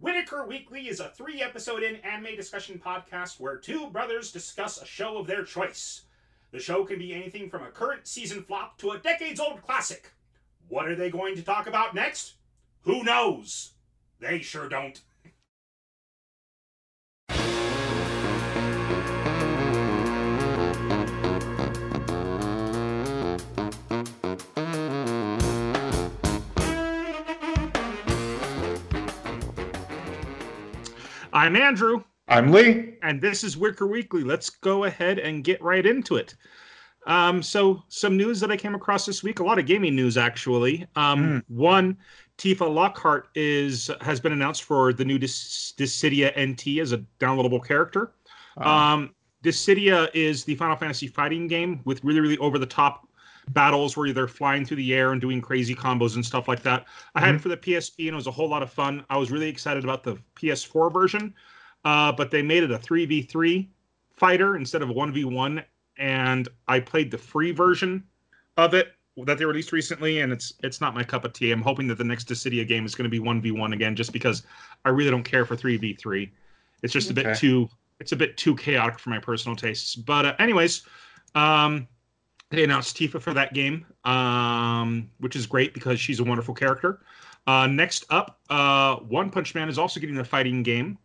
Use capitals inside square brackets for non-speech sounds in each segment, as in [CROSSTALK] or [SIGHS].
Whitaker Weekly is a three episode in anime discussion podcast where two brothers discuss a show of their choice. The show can be anything from a current season flop to a decades old classic. What are they going to talk about next? Who knows? They sure don't. I'm Andrew, I'm Lee. and this is Wicker Weekly. Let's go ahead and get right into it. Um, so, some news that I came across this week, a lot of gaming news actually. Um, One, Tifa Lockhart is has been announced for the new Dis- Dissidia NT as a downloadable character. Uh, Um, Dissidia is the Final Fantasy fighting game with really, really over the top battles where they're flying through the air and doing crazy combos and stuff like that. I had it for the PSP and it was a whole lot of fun. I was really excited about the PS4 version, uh, but they made it a 3v3 fighter instead of a 1v1. And I played the free version of it that they released recently, and it's it's not my cup of tea. I'm hoping that the next Dissidia game is going to be 1v1 again, just because I really don't care for 3v3. It's just a bit too it's a bit too chaotic for my personal tastes. But uh, anyways, um, they announced Tifa for that game, um, which is great because she's a wonderful character. Uh, next up, uh, One Punch Man is also getting a fighting game,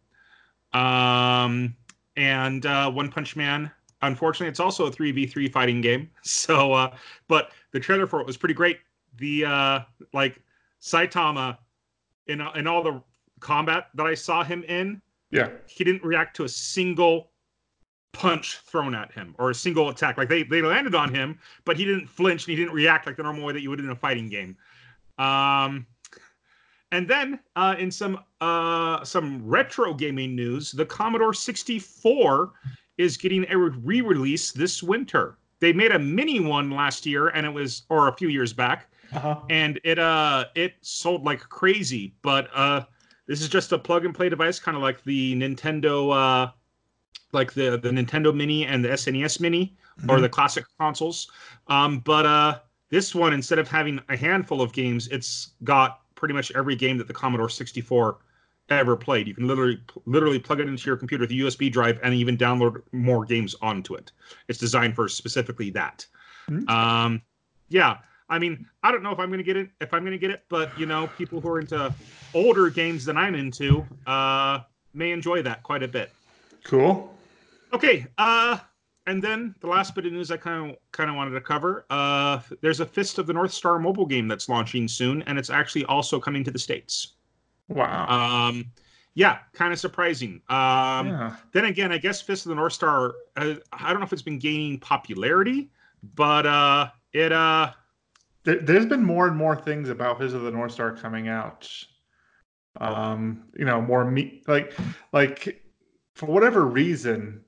um, and uh, One Punch Man. Unfortunately, it's also a three v three fighting game. [LAUGHS] So, uh, but the trailer for it was pretty great. The uh, like Saitama in in all the combat that I saw him in, yeah. he didn't react to a single punch thrown at him or a single attack. Like they they landed on him, but he didn't flinch and he didn't react like the normal way that you would in a fighting game. Um, and then uh, in some uh, some retro gaming news, the Commodore 64 is getting a re-release this winter. They made a mini one last year, and it was or a few years back, Uh-huh. and it uh it sold like crazy but uh this is just a plug and play device kind of like the nintendo uh like the the nintendo mini and the snes mini or the classic consoles um but uh this one instead of having a handful of games it's got pretty much every game that the commodore 64 ever played you can literally literally plug it into your computer with a usb drive and even download more games onto it it's designed for specifically that Hmm. um yeah I mean, I don't know if I'm going to get it. If I'm going to get it, but you know, people who are into older games than I'm into uh, may enjoy that quite a bit. Cool. Okay, uh, and then the last bit of news I kind of kind of wanted to cover. Uh, there's a Fist of the North Star mobile game that's launching soon, and it's actually also coming to the states. Wow. Um, yeah, kind of surprising. Um, yeah. Then again, I guess Fist of the North Star. Uh, I don't know if it's been gaining popularity, but uh, it uh, There, there's been more and more things about Fist of the North Star coming out. Um, you know, more me like like for whatever reason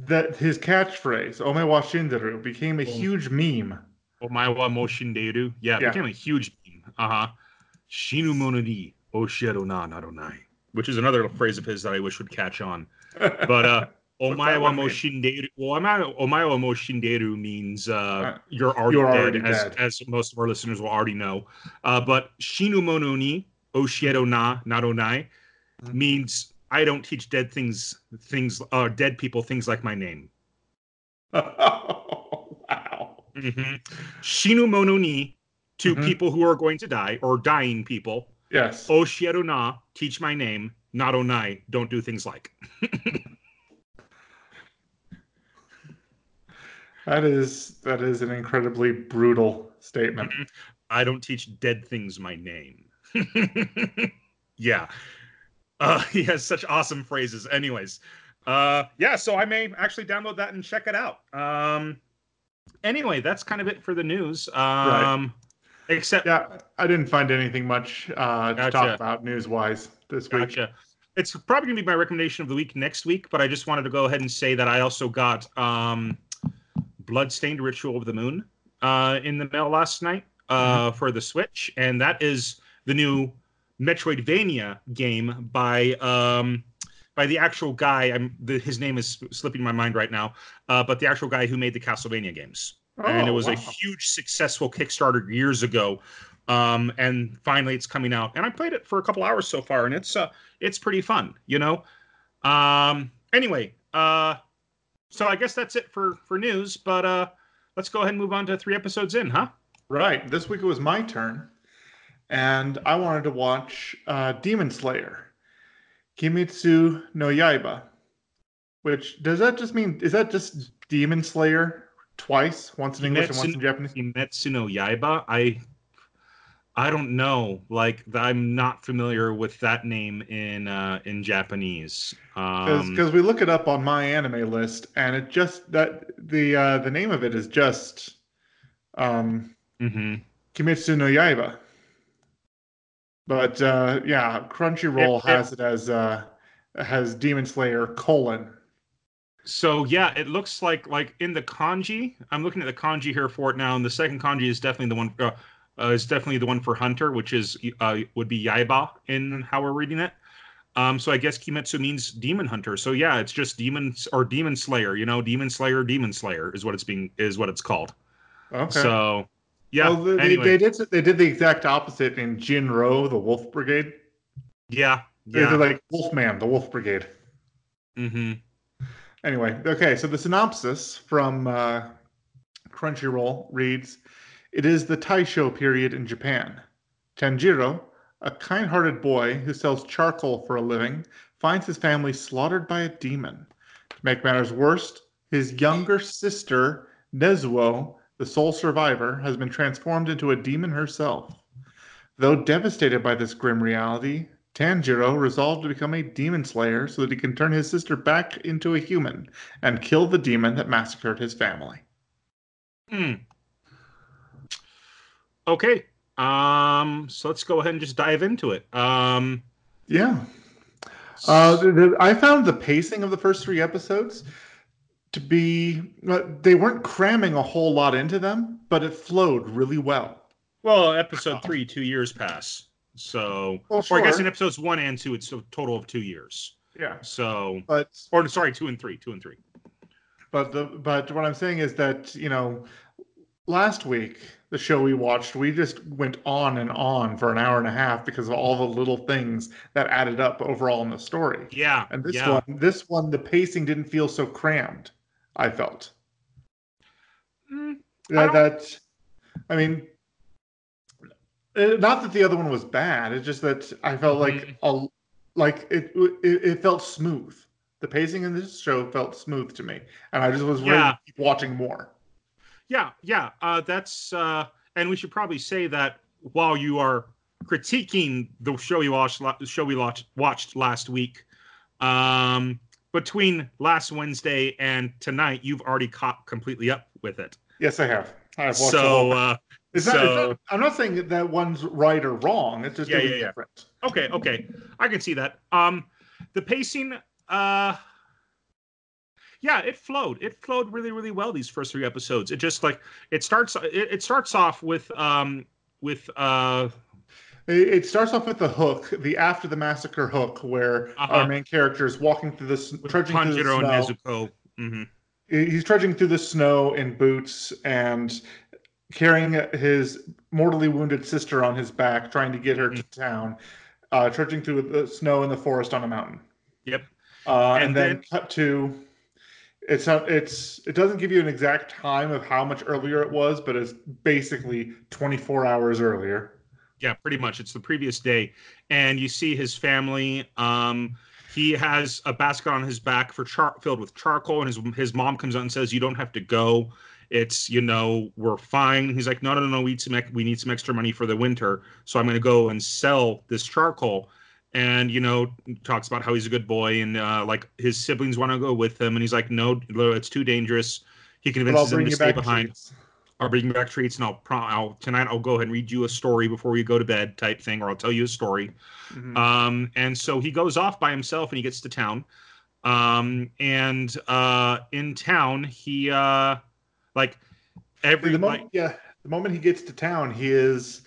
that his catchphrase "Omewa Shinderu" became a Oh. huge meme. Omaewa mo shinderu. Yeah, it Yeah. became a huge meme. Uh huh. Shinu mono ni oshiro na naronai. Which is another phrase of his that I wish would catch on. [LAUGHS] But uh What's that Omaewa one mo shinderu. Well, Omaewa mo shinderu means uh, Uh, you're already you're dead, already as, dead. as most of our listeners will already know. Uh, but Shinu mono ni oshiro na naronai Mhm. means I don't teach dead things, things, uh, dead people things like my name. [LAUGHS] wow. hmm Shinu mono ni to Mhm. people who are going to die or dying people. Yes. Oshieru na, teach my name. Not onai, don't do things like. [LAUGHS] That is that is an incredibly brutal statement. I don't teach dead things my name. [LAUGHS] yeah. Uh, [LAUGHS] he has such awesome phrases. Anyways, uh, yeah, so I may actually download that and check it out. Um, anyway, that's kind of it for the news. Um, Except, Yeah, I didn't find anything much uh, to talk about news wise this week. Gotcha. It's probably gonna be my recommendation of the week next week, but I just wanted to go ahead and say that I also got um, Bloodstained Ritual of the Moon uh, in the mail last night uh, for the Switch, and that is the new Metroidvania game by um, by the actual guy. I'm the, his name is slipping my mind right now, uh, but the actual guy who made the Castlevania games and it Oh, was a huge successful Kickstarter years ago Um, and finally, it's coming out, and I played it for a couple hours so far, and it's uh, it's pretty fun, you know. Um, anyway, uh, so I guess that's it for for news. But uh, let's go ahead and move on to three episodes in, huh? Right. This week it was my turn, and I wanted to watch uh, Demon Slayer, Kimetsu no Yaiba. Which does that just mean? Is that just Demon Slayer twice, once in English and once in Japanese? Kimetsu no Yaiba. I I don't know. Like I'm not familiar with that name in uh, in Japanese. Because Um, we look it up on my anime list, and it just that the uh, the name of it is just um, mhm. Kimetsu no Yaiba. But uh, yeah, Crunchyroll It- it- has it as uh, has Demon Slayer colon. So yeah, it looks like like in the kanji. I'm looking at the kanji here for it now, and the second kanji is definitely the one. Uh, uh, is definitely the one for hunter, which is uh, would be yaiba in how we're reading it. Um, so I guess Kimetsu means demon hunter. So yeah, it's just demons or demon slayer. You know, demon slayer, demon slayer is what it's being is what it's called. Okay. So yeah. well, they, anyway, they did they did the exact opposite in Jinro, the Wolf Brigade. yeah, They're did like Wolfman, the Wolf Brigade. mm-hmm. Anyway, okay, so the synopsis from uh, Crunchyroll reads It is the Taisho period in Japan. Tanjiro, a kind hearted boy who sells charcoal for a living, finds his family slaughtered by a demon. To make matters worse, his younger sister, Nezuko, the sole survivor, has been transformed into a demon herself. Though devastated by this grim reality, Tanjiro resolved to become a demon slayer so that he can turn his sister back into a human and kill the demon that massacred his family. Hmm. Okay. Um. So let's go ahead and just dive into it. Um. Yeah. Uh, I found the pacing of the first three episodes to be, uh, they weren't cramming a whole lot into them, but it flowed really well. Well, episode three, two years pass. So, Well, or I guess in episodes one and two, it's a total of two years. Yeah. So, But or sorry, two and three, two and three. But the but what I'm saying is that you know, last week the show we watched, we just went on and on for an hour and a half because of all the little things that added up overall in the story. Yeah. And this yeah. one, this one, the pacing didn't feel so crammed. I felt Mm, that, don't- that I mean, uh, not that the other one was bad. It's just that I felt like Mhm. a like it, it it felt smooth. The pacing in this show felt smooth to me, and I just was ready to keep watching more. yeah. Yeah. Uh, that's uh, and we should probably say that while you are critiquing the show you watched, the show we watched, watched last week, um, between last Wednesday and tonight, you've already caught completely up with it. Yes, I have. I've watched the So, uh, It's not, it's so- not- I'm not saying that, one's right or wrong. It's just Yeah, yeah, yeah. different. Okay, okay. I can see that. Um the pacing uh yeah, it flowed. It flowed really really well these first 3 episodes. It just like it starts it, it starts off with um with uh It, it starts off with the hook, the after the massacre hook, where Uh-huh. our main character is walking through this, trudging through the snow. and Nezuko. Mhm. He's trudging through the snow in boots and carrying his mortally wounded sister on his back, trying to get her Mm. to town. Uh, trudging through the snow in the forest on a mountain. Yep. Uh, and, And then, then- cut to it's not it's it doesn't give you an exact time of how much earlier it was, but it's basically 24 hours earlier. Yeah, pretty much. It's the previous day, and you see his family. Um, he has a basket on his back for char- filled with charcoal, and his his mom comes out and says, "You don't have to go. It's you know we're fine." He's like, "No, no, no, no. We need some ec- we need some extra money for the winter, so I'm going to go and sell this charcoal." And you know, talks about how he's a good boy, and uh, like his siblings want to go with him, and he's like, "No, it's too dangerous." He convinces them to stay behind. I'll bring you back treats, and I'll, pro- I'll tonight I'll go ahead and read you a story before we go to bed, type thing, or I'll tell you a story. Mhm. Um, and so he goes off by himself, and he gets to town. Um, and uh, in town, he uh, like every the like, moment, yeah, the moment he gets to town, he is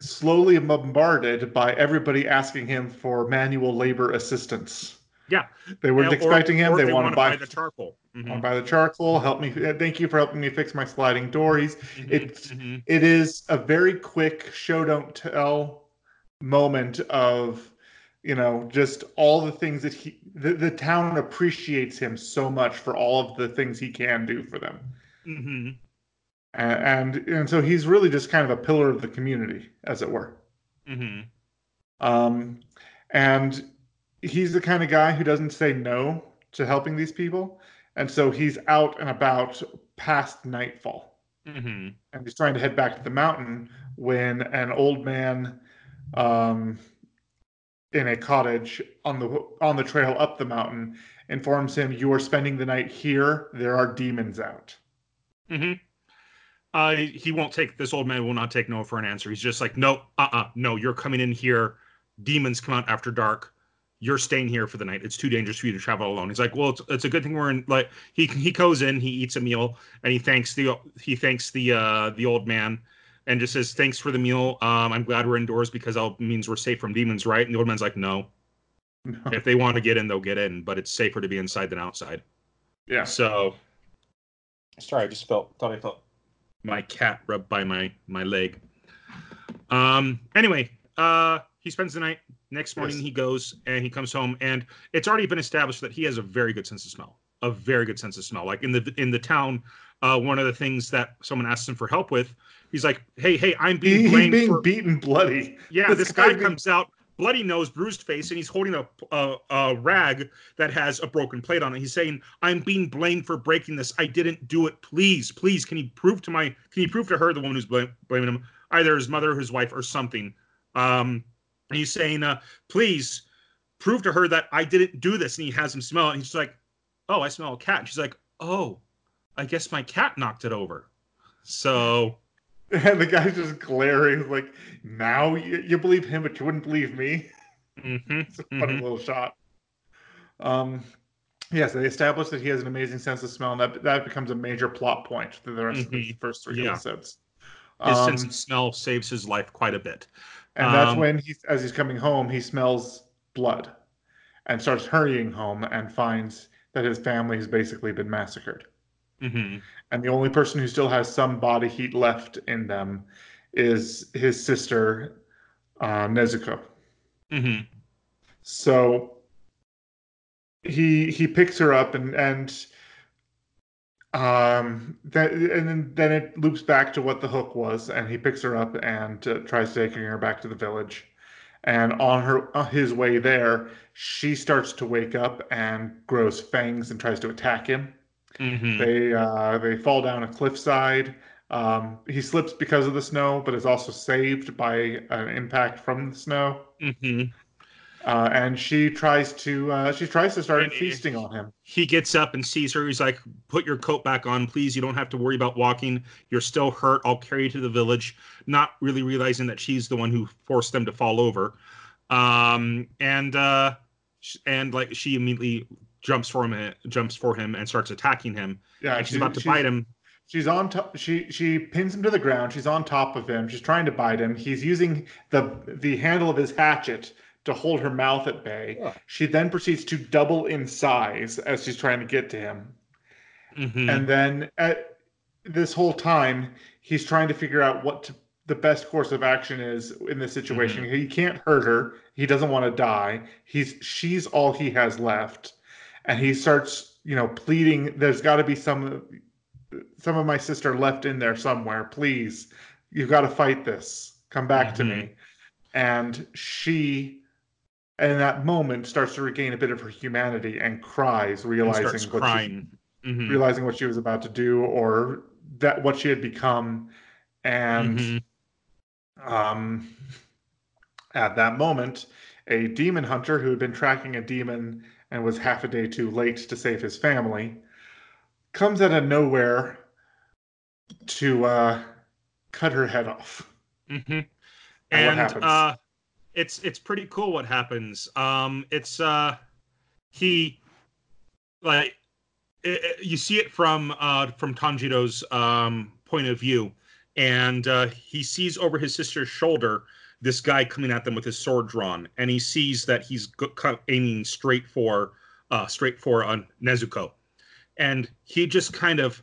slowly bombarded by everybody asking him for manual labor assistance. Yeah. They weren't Or- expecting him. or They, want wanna to buy, the charcoal. Mhm. want to buy the charcoal. Help me. uh, Thank you for helping me fix my sliding door. He's Mhm, it's- mhm. it is a very quick show don't tell moment of you know just all the things that he the, the town appreciates him so much for all of the things he can do for them Mhm. and and, and so he's really just kind of a pillar of the community as it were Mhm. um and he's the kind of guy who doesn't say no to helping these people and so he's out and about past nightfall Mhm. and he's trying to head back to the mountain when an old man um, in a cottage on the on the trail up the mountain informs him you are spending the night here there are demons out hmm Uh, he won't take this old man will not take no for an answer. He's just like, no, uh, uh no, you're coming in here. Demons come out after dark. You're staying here for the night. It's too dangerous for you to travel alone. He's like, well, it's, it's a good thing we're in. Like he he goes in, he eats a meal, and he thanks the he thanks the uh the old man, and just says, thanks for the meal. Um, I'm glad we're indoors because that means we're safe from demons, right? And the old man's like, no, if they want to get in, they'll get in, but it's safer to be inside than outside. yeah So sorry, I just felt thought I felt my cat rubbed by my my leg. Um anyway, uh he spends the night. Next morning Yes. he goes and he comes home and it's already been established that he has a very good sense of smell. A very good sense of smell. Like in the in the town, uh one of the things that someone asks him for help with, he's like, "Hey, hey, I'm being blamed being for beaten bloody yeah, This this guy being- comes out, bloody nose, bruised face, and he's holding a, a a rag that has a broken plate on it. He's saying, "I'm being blamed for breaking this. I didn't do it. Please, please, can you prove to my can you prove to her the woman who's blame, blaming him, either his mother, or his wife, or something?" Um, and he's saying, uh, "Please prove to her that I didn't do this." And he has him smell it. And he's like, "Oh, I smell a cat." And she's like, "Oh, I guess my cat knocked it over." So. [LAUGHS] and the guy's just glaring like now you, you believe him but you wouldn't believe me mhm, [LAUGHS] it's a funny mhm. little shot um yes they establish that he has an amazing sense of smell and that that becomes a major plot point through the rest of the Mhm. first three Yeah. episodes His Um, sense of smell saves his life quite a bit. And that's Um, when he's as he's coming home, he smells blood and starts hurrying home and finds that his family has basically been massacred. hmm And the only person who still has some body heat left in them is his sister, uh, Nezuko. hmm So he he picks her up and and um that and then, then it loops back to what the hook was and he picks her up and uh, tries taking her back to the village. And on her on his way there she starts to wake up and grows fangs and tries to attack him. Hmm they uh they fall down a cliffside. Um he slips because of the snow but is also saved by an impact from the snow. Hmm uh, and she tries to uh, she tries to start And- feasting on him. He gets up and sees her. He's like, "Put your coat back on, please. You don't have to worry about walking. You're still hurt. I'll carry you to the village." Not really realizing that she's the one who forced them to fall over. Um, and uh, and like she immediately jumps for him, jumps for him, and starts attacking him. Yeah, And she's she- about to she's- bite him. She's on top. She she pins him to the ground. She's on top of him. She's trying to bite him. He's using the the handle of his hatchet to hold her mouth at bay. Yeah. She then proceeds to double in size as she's trying to get to him. hmm And then at this whole time, he's trying to figure out what to, the best course of action is in this situation. He can't hurt her. He doesn't want to die. He's she's all he has left, and he starts, you know, pleading. There's got to be some some of my sister left in there somewhere. Please, you've got to fight this. Come back to me. And she. In that moment, starts to regain a bit of her humanity and cries, realizing starts what she- crying. Mhm. realizing what she was about to do or that what she had become and Mhm. um at that moment a demon hunter who had been tracking a demon and was half a day too late to save his family comes out of nowhere to uh cut her head off hmm And what happens? uh, it's it's pretty cool what happens. Um, it's uh, he like it, it- you see it from uh from Tanjiro's um point of view, and uh, he sees over his sister's shoulder this guy coming at them with his sword drawn, and he sees that he's aiming straight for uh, straight for on Nezuko, and he just kind of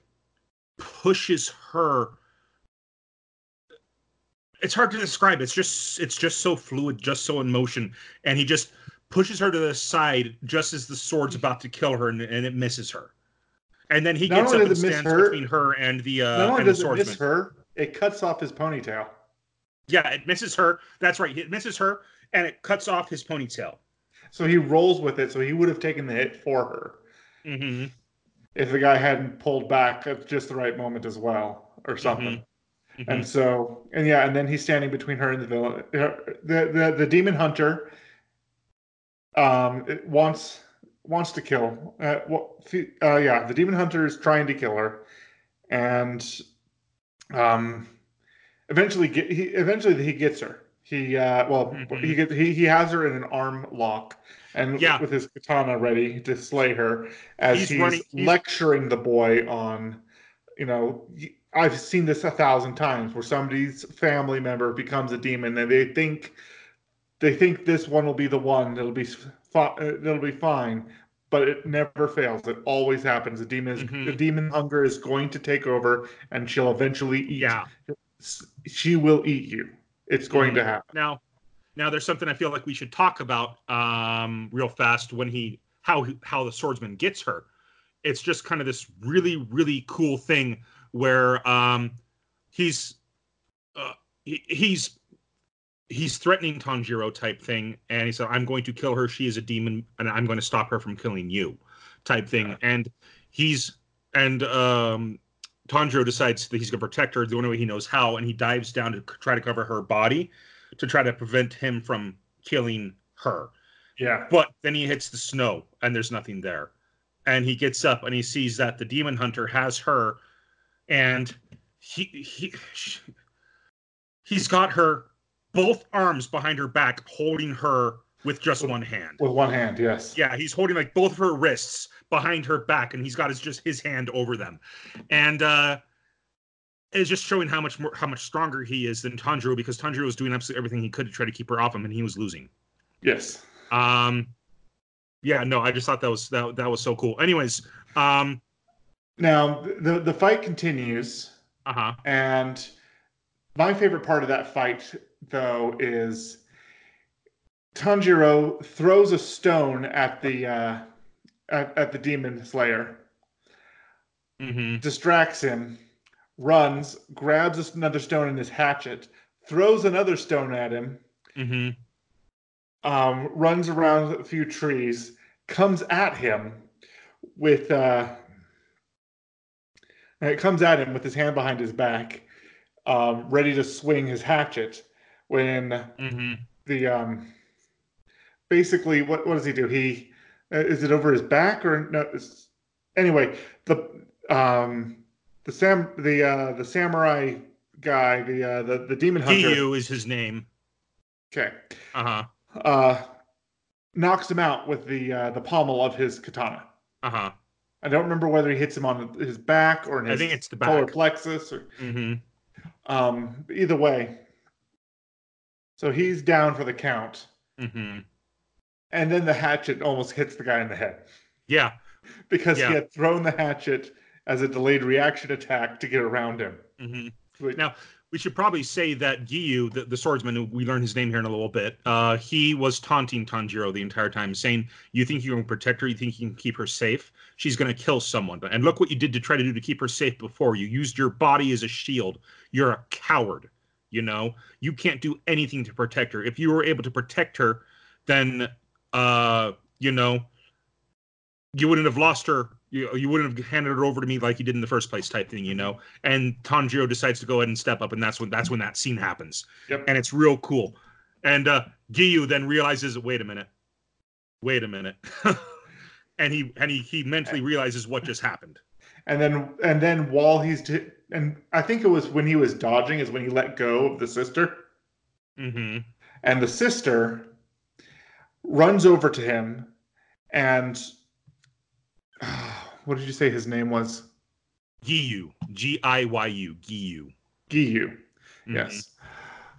pushes her. It's hard to describe. It's just it's just so fluid, just so in motion, and he just pushes her to the side just as the sword's about to kill her, and, and it misses her. And then he Not gets up and does it miss stands her- between her and the uh, Not only and the does it miss her, it cuts off his ponytail. Yeah, it misses her. That's right. It misses her, and it cuts off his ponytail. So he rolls with it. So he would have taken the hit for her hmm if the guy hadn't pulled back at just the right moment as well, or something. Mhm. And so, and yeah, and then he's standing between her and the villain. The the, the demon hunter um wants wants to kill. Uh, well, uh, yeah, the demon hunter is trying to kill her, and um, eventually get he eventually he gets her. He uh, well Mhm. he gets he he has her in an arm lock. And Yeah. with his katana ready to slay her, as He's he's, running- he's- lecturing the boy on, you know, I've seen this a thousand times where somebody's family member becomes a demon and they think they think this one will be the one that'll be uh, that'll be fine, but it never fails. It always happens. The demon is Mhm. the demon hunger is going to take over, and she'll eventually eat. Yeah. she will eat you. It's going to happen. Now, now there's something I feel like we should talk about um, real fast when he how how the swordsman gets her. It's just kind of this really really cool thing where um, he's uh, he, he's he's threatening Tanjiro type thing, and he said, "I'm going to kill her. She is a demon, and I'm going to stop her from killing you," type thing. And he's and um, Tanjiro decides that he's going to protect her the only way he knows how, and he dives down to try to cover her body to try to prevent him from killing her. Yeah. But then he hits the snow, and there's nothing there. And he gets up and he sees that the demon hunter has her, and he he sh- he's got her both arms behind her back, holding her with just one hand. With one hand, yes. Yeah, he's holding like both of her wrists behind her back, and he's got his just his hand over them, and uh, it's just showing how much more how much stronger he is than Tanjiro because Tanjiro was doing absolutely everything he could to try to keep her off him, and he was losing. Yes. Um, yeah, no, I just thought that was that that was so cool. Anyways, um, Now the the fight continues. uh huh, And my favorite part of that fight, though, is Tanjiro throws a stone at the uh, at, at the demon slayer, mm-hmm, distracts him, runs, grabs another stone in his hatchet, throws another stone at him, mm-hmm, um, runs around a few trees, comes at him with uh, it comes at him with his hand behind his back, um, ready to swing his hatchet. When mm-hmm. the um, basically, what what does he do? He uh, is it over his back or no? Anyway, the um, the sam the uh, the samurai guy, the uh, the the demon hunter. Giyu is his name. Okay. Uh huh. uh, knocks him out with the uh, the pommel of his katana. Uh huh. I don't remember whether he hits him on his back or in I his think it's the solar plexus. Or, Mm-hmm. um, either way, so he's down for the count, Mm-hmm. and then the hatchet almost hits the guy in the head Yeah. because Yeah. he had thrown the hatchet as a delayed reaction attack to get around him. Mm-hmm. Now, we should probably say that Giyu, the, the swordsman, we learn his name here in a little bit, uh, he was taunting Tanjiro the entire time, saying, You think you can protect her? You think you can keep her safe? She's going to kill someone. And look what you did to try to do to keep her safe before. You used your body as a shield. You're a coward. You know, you can't do anything to protect her. If you were able to protect her, then, uh, you know, you wouldn't have lost her. You, you wouldn't have handed it over to me like you did in the first place, type thing, you know. And Tanjiro decides to go ahead and step up, and that's when that's when that scene happens. Yep. And it's real cool. And uh, Giyu then realizes, wait a minute, wait a minute, [LAUGHS] and he and he he mentally realizes what just happened. and then and then while he's t- and I think it was when he was dodging is when he let go of the sister. Mm-hmm. and the sister runs over to him and what did you say his name was Giyu, G I Y U, Giyu. Giyu. Mhm. Yes.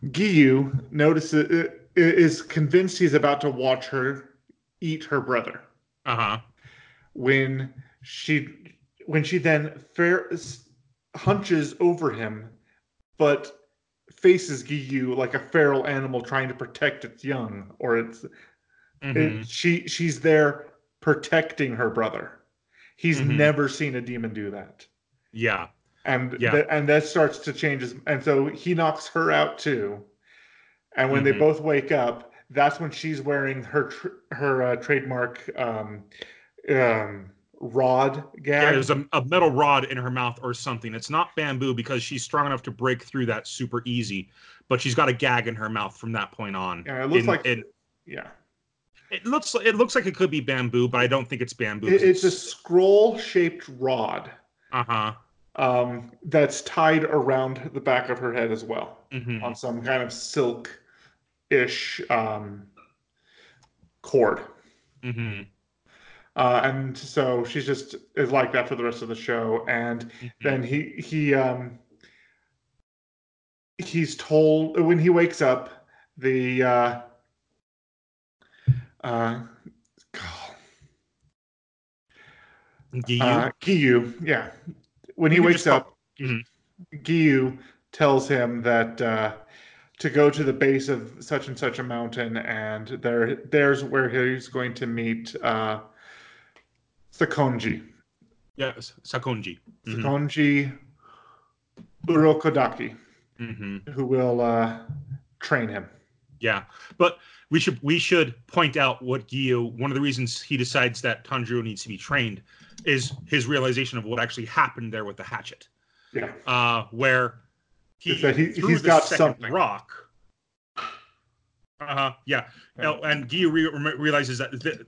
Giyu notices uh, is convinced he's about to watch her eat her brother. Uh huh. when she when she then fair, hunches over him, but faces Giyu like a feral animal trying to protect its young, or its Mhm. it, she she's there protecting her brother. He's Mhm. never seen a demon do that, Yeah. and Yeah. that and that starts to change. His, and so he knocks her out too. And when they Mhm. both wake up, that's when she's wearing her tr- her uh, trademark um, um, rod Yeah, gag. there's a, a metal rod in her mouth or something. It's not bamboo because she's strong enough to break through that super easy, but she's got a gag in her mouth from that point on. Yeah, it looks In- like in- yeah. It looks it looks like it could be bamboo, but I don't think it's bamboo. It- it's a scroll shaped rod uh huh. um, that's tied around the back of her head as well hmm on some kind of silk ish um, cord. hmm Uh, and so she's just is like that for the rest of the show. And Mm-hmm. then he he um he's told when he wakes up the uh uh God, Giyu? uh Giyu, yeah. When he wakes up, Mhm. Giyu tells him that uh to go to the base of such and such a mountain and there there's where he's going to meet uh Sakonji. yes, Sakonji. Mhm. Sakonji Urokodaki, hmm who will uh train him. Yeah, but we should we should point out what Giyu. One of the reasons he decides that Tanjiro needs to be trained is his realization of what actually happened there with the hatchet, Yeah. uh, where he, Is that he- threw he's the got second something. rock. Uh huh. Yeah. And Giyu re- realizes that th-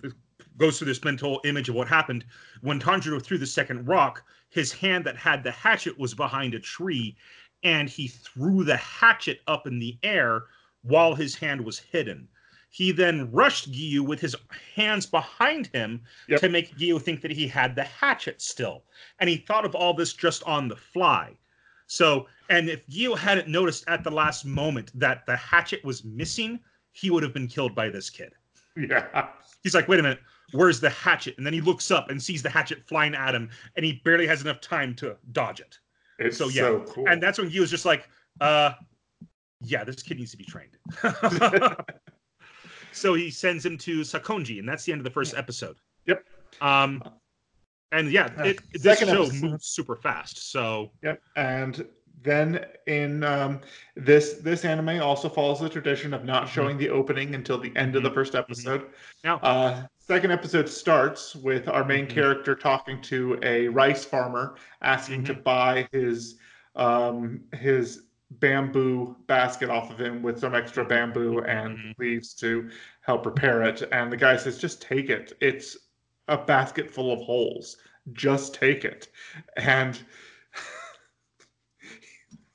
goes through this mental image of what happened when Tanjiro threw the second rock. His hand that had the hatchet was behind a tree, and he threw the hatchet up in the air while his hand was hidden. He then rushed Giyu with his hands behind him Yep. to make Giyu think that he had the hatchet still. And he thought of all this just on the fly. So, and if Giyu hadn't noticed at the last moment that the hatchet was missing, he would have been killed by this kid. Yeah. He's like, wait a minute, where's the hatchet? And then he looks up and sees the hatchet flying at him, and he barely has enough time to dodge it. It's So, yeah. so cool. And that's when Giyu's just like, uh, yeah, this kid needs to be trained. [LAUGHS] so he sends him to Sakonji, and that's the end of the first episode. Yep. Um, and yeah, Uh, it, this show episode. moves super fast. So Yep. And then in um, this this anime also follows the tradition of not Mhm. showing the opening until the end of the first episode. Now- Uh, second episode starts with our main character talking to a rice farmer, asking to buy his um, his bamboo basket off of him with some extra bamboo and Mhm. leaves to help repair it. And the guy says, "Just take it. It's a basket full of holes. Just take it." And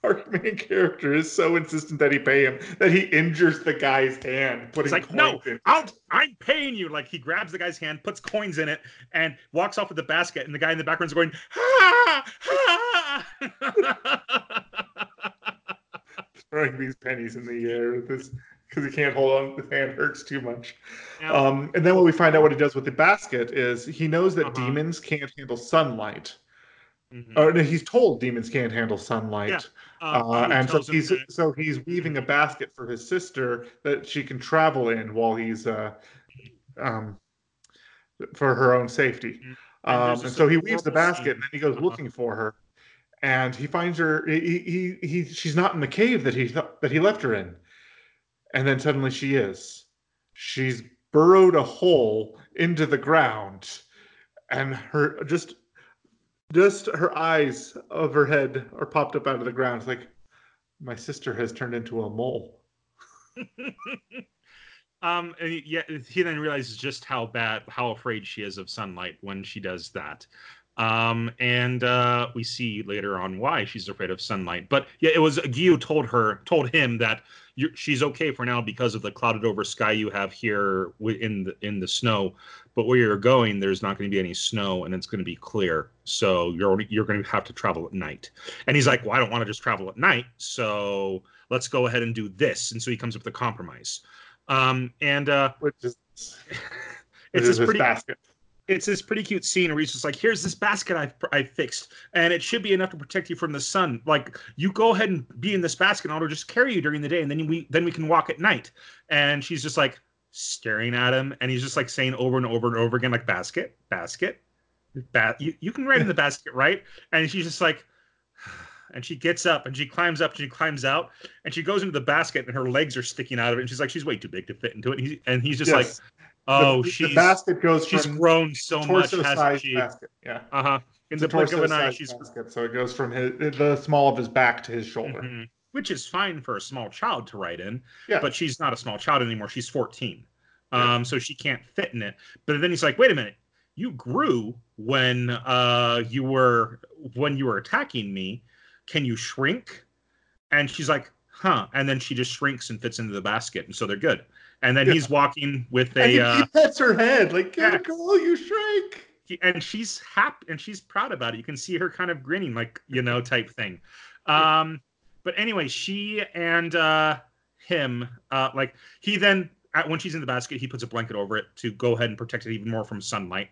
our main character is so insistent that he pay him that he injures the guy's hand, putting it's like, coins no, in. I'll, I'm paying you. Like he grabs the guy's hand, puts coins in it, and walks off with the basket. And the guy in the background's going, ha, ha. Throwing these pennies in the air because he can't hold on. His hand hurts too much. Now, Um, and then what we find out what he does with the basket is he knows that Uh-huh. demons can't handle sunlight. mhm. Or no, he's told demons can't handle sunlight. Yeah. Uh, Giyu and so he's that- so he's weaving a basket for his sister that she can travel in while he's uh, um, for her own safety. Mhm. And Um, and so he weaves the basket, scene. and then he goes Uh-huh. looking for her, and he finds her. He, he, he she's not in the cave that he thought that he left her in, and then suddenly she is. She's burrowed a hole into the ground, and her just just her eyes of her head are popped up out of the ground. It's like my sister has turned into a mole. [LAUGHS] um, and yeah, he then realizes just how bad, how afraid she is of sunlight when she does that. Um, and uh, we see later on why she's afraid of sunlight. But yeah, it was Giyu told her, told him that she's okay for now because of the clouded over sky you have here in the in the snow. But where you're going, there's not going to be any snow, and it's going to be clear. So you're you're going to have to travel at night. And he's like, well, I don't want to just travel at night, so let's go ahead and do this. And so he comes up with a compromise. Um, and uh, Which is [LAUGHS] it's which is this his pretty basket. It's this pretty cute scene where he's just like, "Here's this basket I've I fixed, and it should be enough to protect you from the sun. Like, you go ahead and be in this basket, and I'll just carry you during the day, and then we then we can walk at night." And she's just like staring at him, and he's just like saying over and over and over again, like, "Basket, basket, ba- you you can ride in the basket, right?" And she's just like. [SIGHS] And she gets up and she climbs up and she climbs out and she goes into the basket and her legs are sticking out of it and she's like she's way too big to fit into it. And, he, and he's just like, Yes. Oh, the, she's the basket goes she's grown so much, hasn't she? basket. Yeah. Uh huh. In the blink of an eye, she's basket, so it goes from his the small of his back to his shoulder. Mhm. which is fine for a small child to ride in, Yeah. but she's not a small child anymore. She's 14, Yeah. um, so she can't fit in it. But then he's like, wait a minute, you grew when uh you were when you were attacking me. Can you shrink? And she's like, huh. And then she just shrinks and fits into the basket, and so they're good. And then Yeah. he's walking with And a. he, Uh, he pets her head like, Yeah. "Good girl, you shrink." he- and she's happy and she's proud about it. You can see her kind of grinning, like you know, type thing. Um, but anyway, she and uh, him, uh, like he then at, when she's in the basket, he puts a blanket over it to go ahead and protect it even more from sunlight.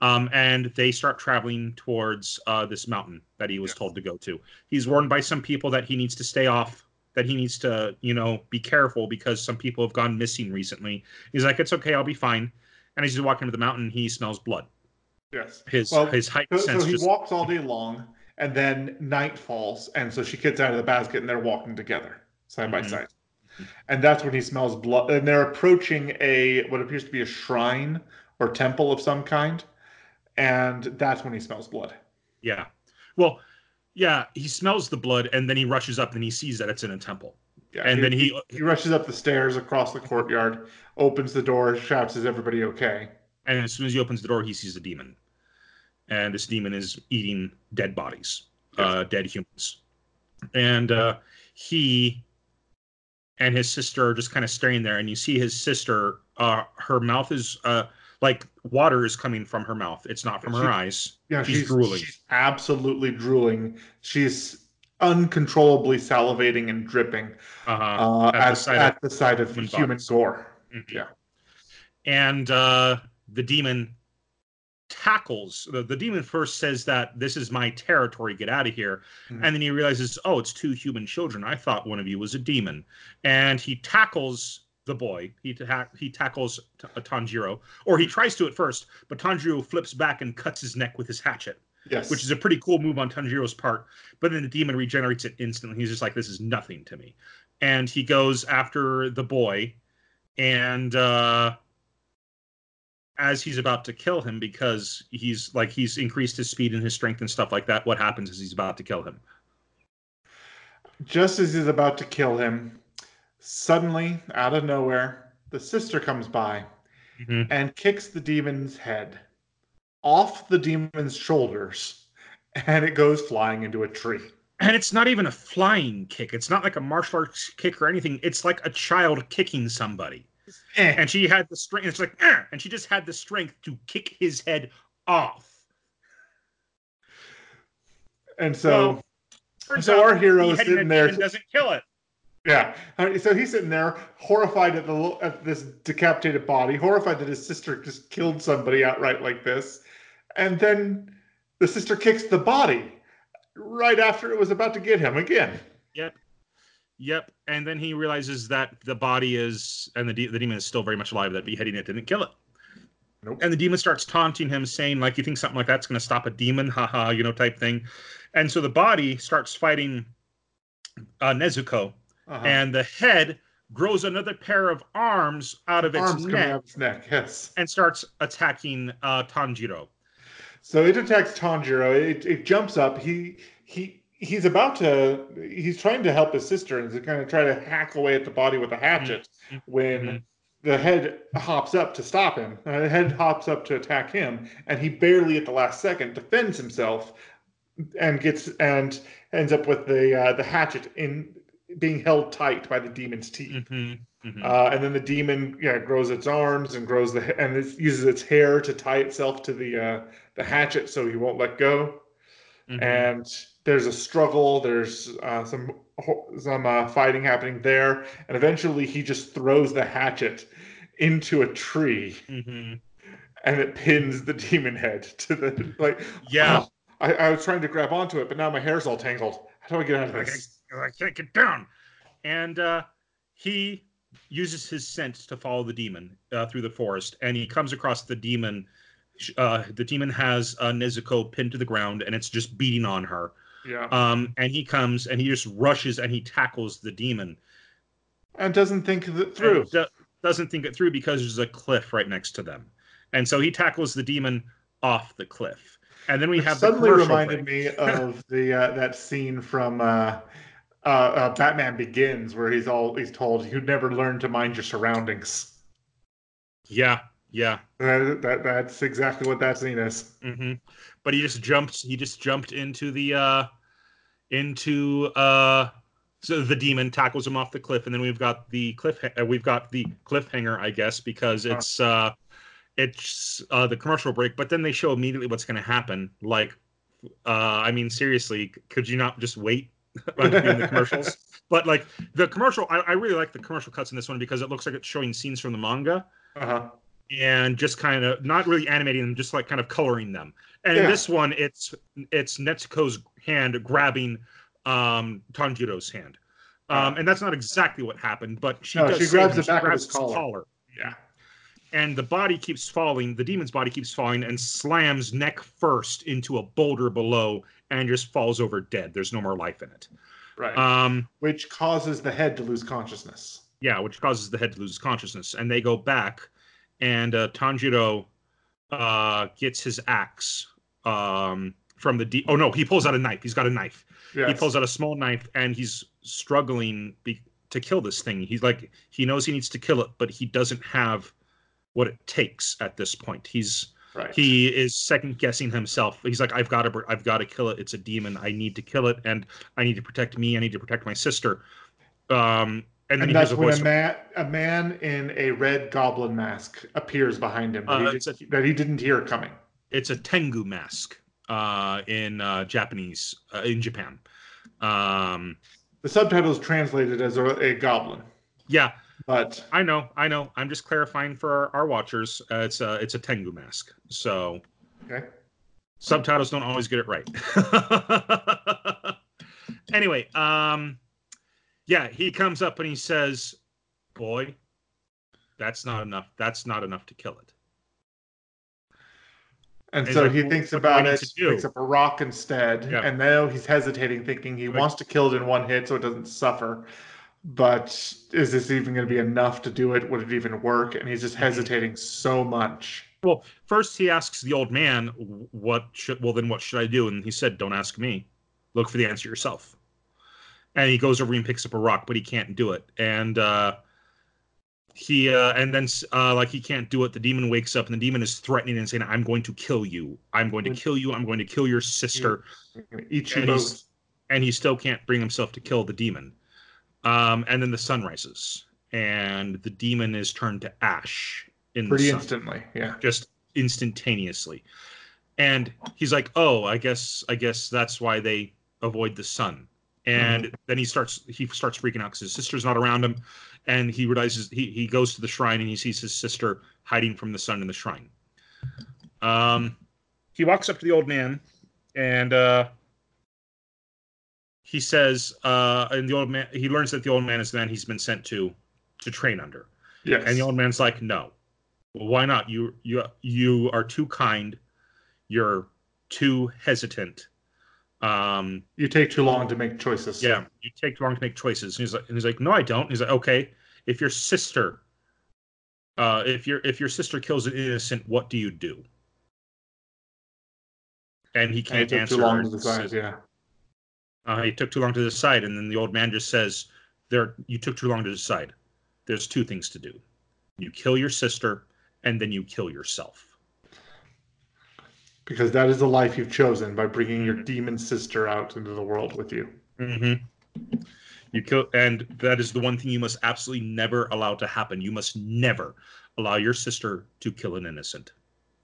Um, and they start traveling towards uh, this mountain that he was Yes. told to go to. He's warned by some people that he needs to stay off, that he needs to, you know, be careful because some people have gone missing recently. He's like, it's okay, I'll be fine. And as he's walking to the mountain, he smells blood Yes. his Well, his height So, sense so he just walks all day long, and then night falls, and so she gets out of the basket, and they're walking together side by Mhm. side. And that's when he smells blood. And they're approaching a what appears to be a shrine or temple of some kind, and that's when he smells blood. yeah well yeah he smells the blood and then he rushes up and he sees that it's in a temple. Yeah, and then he he rushes up the stairs across the courtyard, opens the door, shouts, "Is everybody okay?" and as soon as he opens the door he sees a demon. And this demon is eating dead bodies uh dead humans. And uh he and his sister are just kind of staring there and you see his sister uh her mouth is uh like water is coming from her mouth it's not from her eyes Yeah, She's she's, drooling. She's absolutely drooling. She's uncontrollably salivating and dripping uh-huh uh, At at, the sight at of the sight of human human gore. Mhm. Yeah. And uh, the demon tackles the, the demon first says that this is my territory, get out of here. Mhm. And then he realizes, oh, it's two human children. I thought one of you was a demon. And he tackles the boy. He ta- he tackles T- uh, Tanjiro, or he tries to at first, but Tanjiro flips back and cuts his neck with his hatchet, Yes. which is a pretty cool move on Tanjiro's part. But then the demon regenerates it instantly. He's just like, this is nothing to me. And he goes after the boy, and uh, as he's about to kill him because he's like he's increased his speed and his strength and stuff like that, what happens is he's about to kill him. just as he's about to kill him, suddenly, out of nowhere, the sister comes by Mhm. and kicks the demon's head off the demon's shoulders, and it goes flying into a tree. And it's not even a flying kick. It's not like a martial arts kick or anything. It's like a child kicking somebody. Eh. And she had the strength. It's like, "Eh," and she just had the strength to kick his head off. And so, Turns So our hero is sitting there- doesn't kill it. Yeah. So he's sitting there, horrified at the at this decapitated body, horrified that his sister just killed somebody outright like this, and then the sister kicks the body right after it was about to get him again. Yep. Yep. And then he realizes that the body is, and the, de- the demon is still very much alive. That beheading it didn't kill it. Nope. And the demon starts taunting him, saying, like, you think something like that's going to stop a demon? Haha, you know, type thing. And so the body starts fighting uh, Nezuko, Uh-huh. and the head grows another pair of arms out of its arms neck out of his neck. Yes. and starts attacking uh, Tanjiro. So it attacks Tanjiro. It, it jumps up. He he he's about to. He's trying to help his sister and he's going to try to hack away at the body with a hatchet. When Mhm. the head hops up to stop him, uh, the head hops up to attack him, and he barely at the last second defends himself and gets and ends up with the uh, the hatchet in being held tight by the demon's teeth. Mhm, mhm. Uh, and then the demon, yeah, grows its arms and grows the and it uses its hair to tie itself to the uh, the hatchet, so he won't let go. Mhm. And there's a struggle. There's uh, some some uh, fighting happening there, and eventually he just throws the hatchet into a tree, Mhm. and it pins the demon head to the like. Yeah. oh, [GASPS] I, I was trying to grab onto it, but now my hair's all tangled. How do I get out of this? Can't, I can't get down. And uh, he uses his scent to follow the demon uh, through the forest, and he comes across the demon. Uh, the demon has uh, Nezuko pinned to the ground, and it's just beating on her. Yeah, Um, and he comes and he just rushes and he tackles the demon. and doesn't think it through. do- doesn't think it through because there's a cliff right next to them, and so he tackles the demon off the cliff. And then we Which have suddenly commercial reminded break. me of the uh, that scene from uh, uh, uh, Batman Begins, where he's all he's told you'd never learn to mind your surroundings. Yeah, yeah. That, that that's exactly what that scene is. hmm But he just jumped. He just jumped into the uh, into uh, so the demon tackles him off the cliff, and then we've got the cliff. Uh, we've got the cliffhanger, I guess, because it's uh, it's uh, the commercial break. But then they show immediately what's going to happen. Like, uh, I mean, seriously, could you not just wait between the [LAUGHS] commercials? But like the commercial, I, I really like the commercial cuts in this one because it looks like it's showing scenes from the manga Uh-huh. and just kind of not really animating them, just like kind of coloring them. And in this one, it's it's Nezuko's hand grabbing um, Tanjiro's hand, um, and that's not exactly what happened, but she No, does she grabs the back of grabs his collar. Yeah, and the body keeps falling. The demon's body keeps falling and slams neck first into a boulder below, and just falls over dead. There's no more life in it. Right. Um, Which causes the head to lose consciousness. yeah, which causes the head to lose consciousness. And they go back, and uh, Tanjiro uh, gets his axe um, from the. De- oh no, he pulls out a knife. He's got a knife. Yes. He pulls out a small knife, and he's struggling be- to kill this thing. He's like, he knows he needs to kill it, but he doesn't have what it takes at this point. He's right. he is second guessing himself. He's like, I've got to, I've got to kill it. It's a demon. I need to kill it, and I need to protect me. I need to protect my sister. Um, and then and he hears that's a when voice. a man, a man in a red goblin mask appears behind him that, Uh, he, it's a- did, that he didn't hear coming. it's a tengu mask uh, in uh, Japanese uh, in Japan. Um, The subtitles translated as a, a goblin, yeah, but I know, I know. I'm just clarifying for our, our watchers. Uh, it's a it's a tengu mask. So okay. subtitles don't always get it right. [LAUGHS] anyway, um, yeah, he comes up and he says, "Boy, that's not enough. That's not enough to kill it." And so like, he thinks what do I about it, picks up a rock instead, Yeah. and now he's hesitating, thinking he Like- wants to kill it in one hit so it doesn't suffer. But is this even going to be enough to do it? Would it even work? And he's just Mhm. hesitating so much. Well, first he asks the old man, "What should? Well, then what should I do?" And he said, "Don't ask me. Look for the answer yourself." And he goes over and picks up a rock, but he can't do it. And uh, he uh, and then uh, like he can't do it. The demon wakes up, and the demon is threatening and saying, "I'm going to kill you. I'm going to kill you. I'm going to kill your sister." Eat you And he's- And he still can't bring himself to kill the demon. Um, and then the sun rises, and the demon is turned to ash in Pretty the sun instantly, yeah. just instantaneously. And he's like, "Oh, I guess I guess that's why they avoid the sun." And then he starts he starts freaking out because his sister's not around him, and he realizes he he goes to the shrine and he sees his sister hiding from the sun in the shrine. Um, he walks up to the old man, and uh, he says, uh, and the old man he learns that the old man is the man he's been sent to to train under. Yes. And the old man's like, "No, well, why not? You you you are too kind. You're too hesitant. Um, you take too long to make choices. yeah, you take too long to make choices." And he's like, and he's like, "No, I don't." He's like, "Okay, if your sister, uh, if your if your sister kills an innocent, what do you do?" And he can't answer. too long to decide, yeah. Uh, he took too long to decide, and then the old man just says, "There, you took too long to decide. There's two things to do: you kill your sister, and then you kill yourself." Because that is the life you've chosen by bringing Mm-hmm. your demon sister out into the world with you. hmm You kill, and that is the one thing you must absolutely never allow to happen. You must never allow your sister to kill an innocent.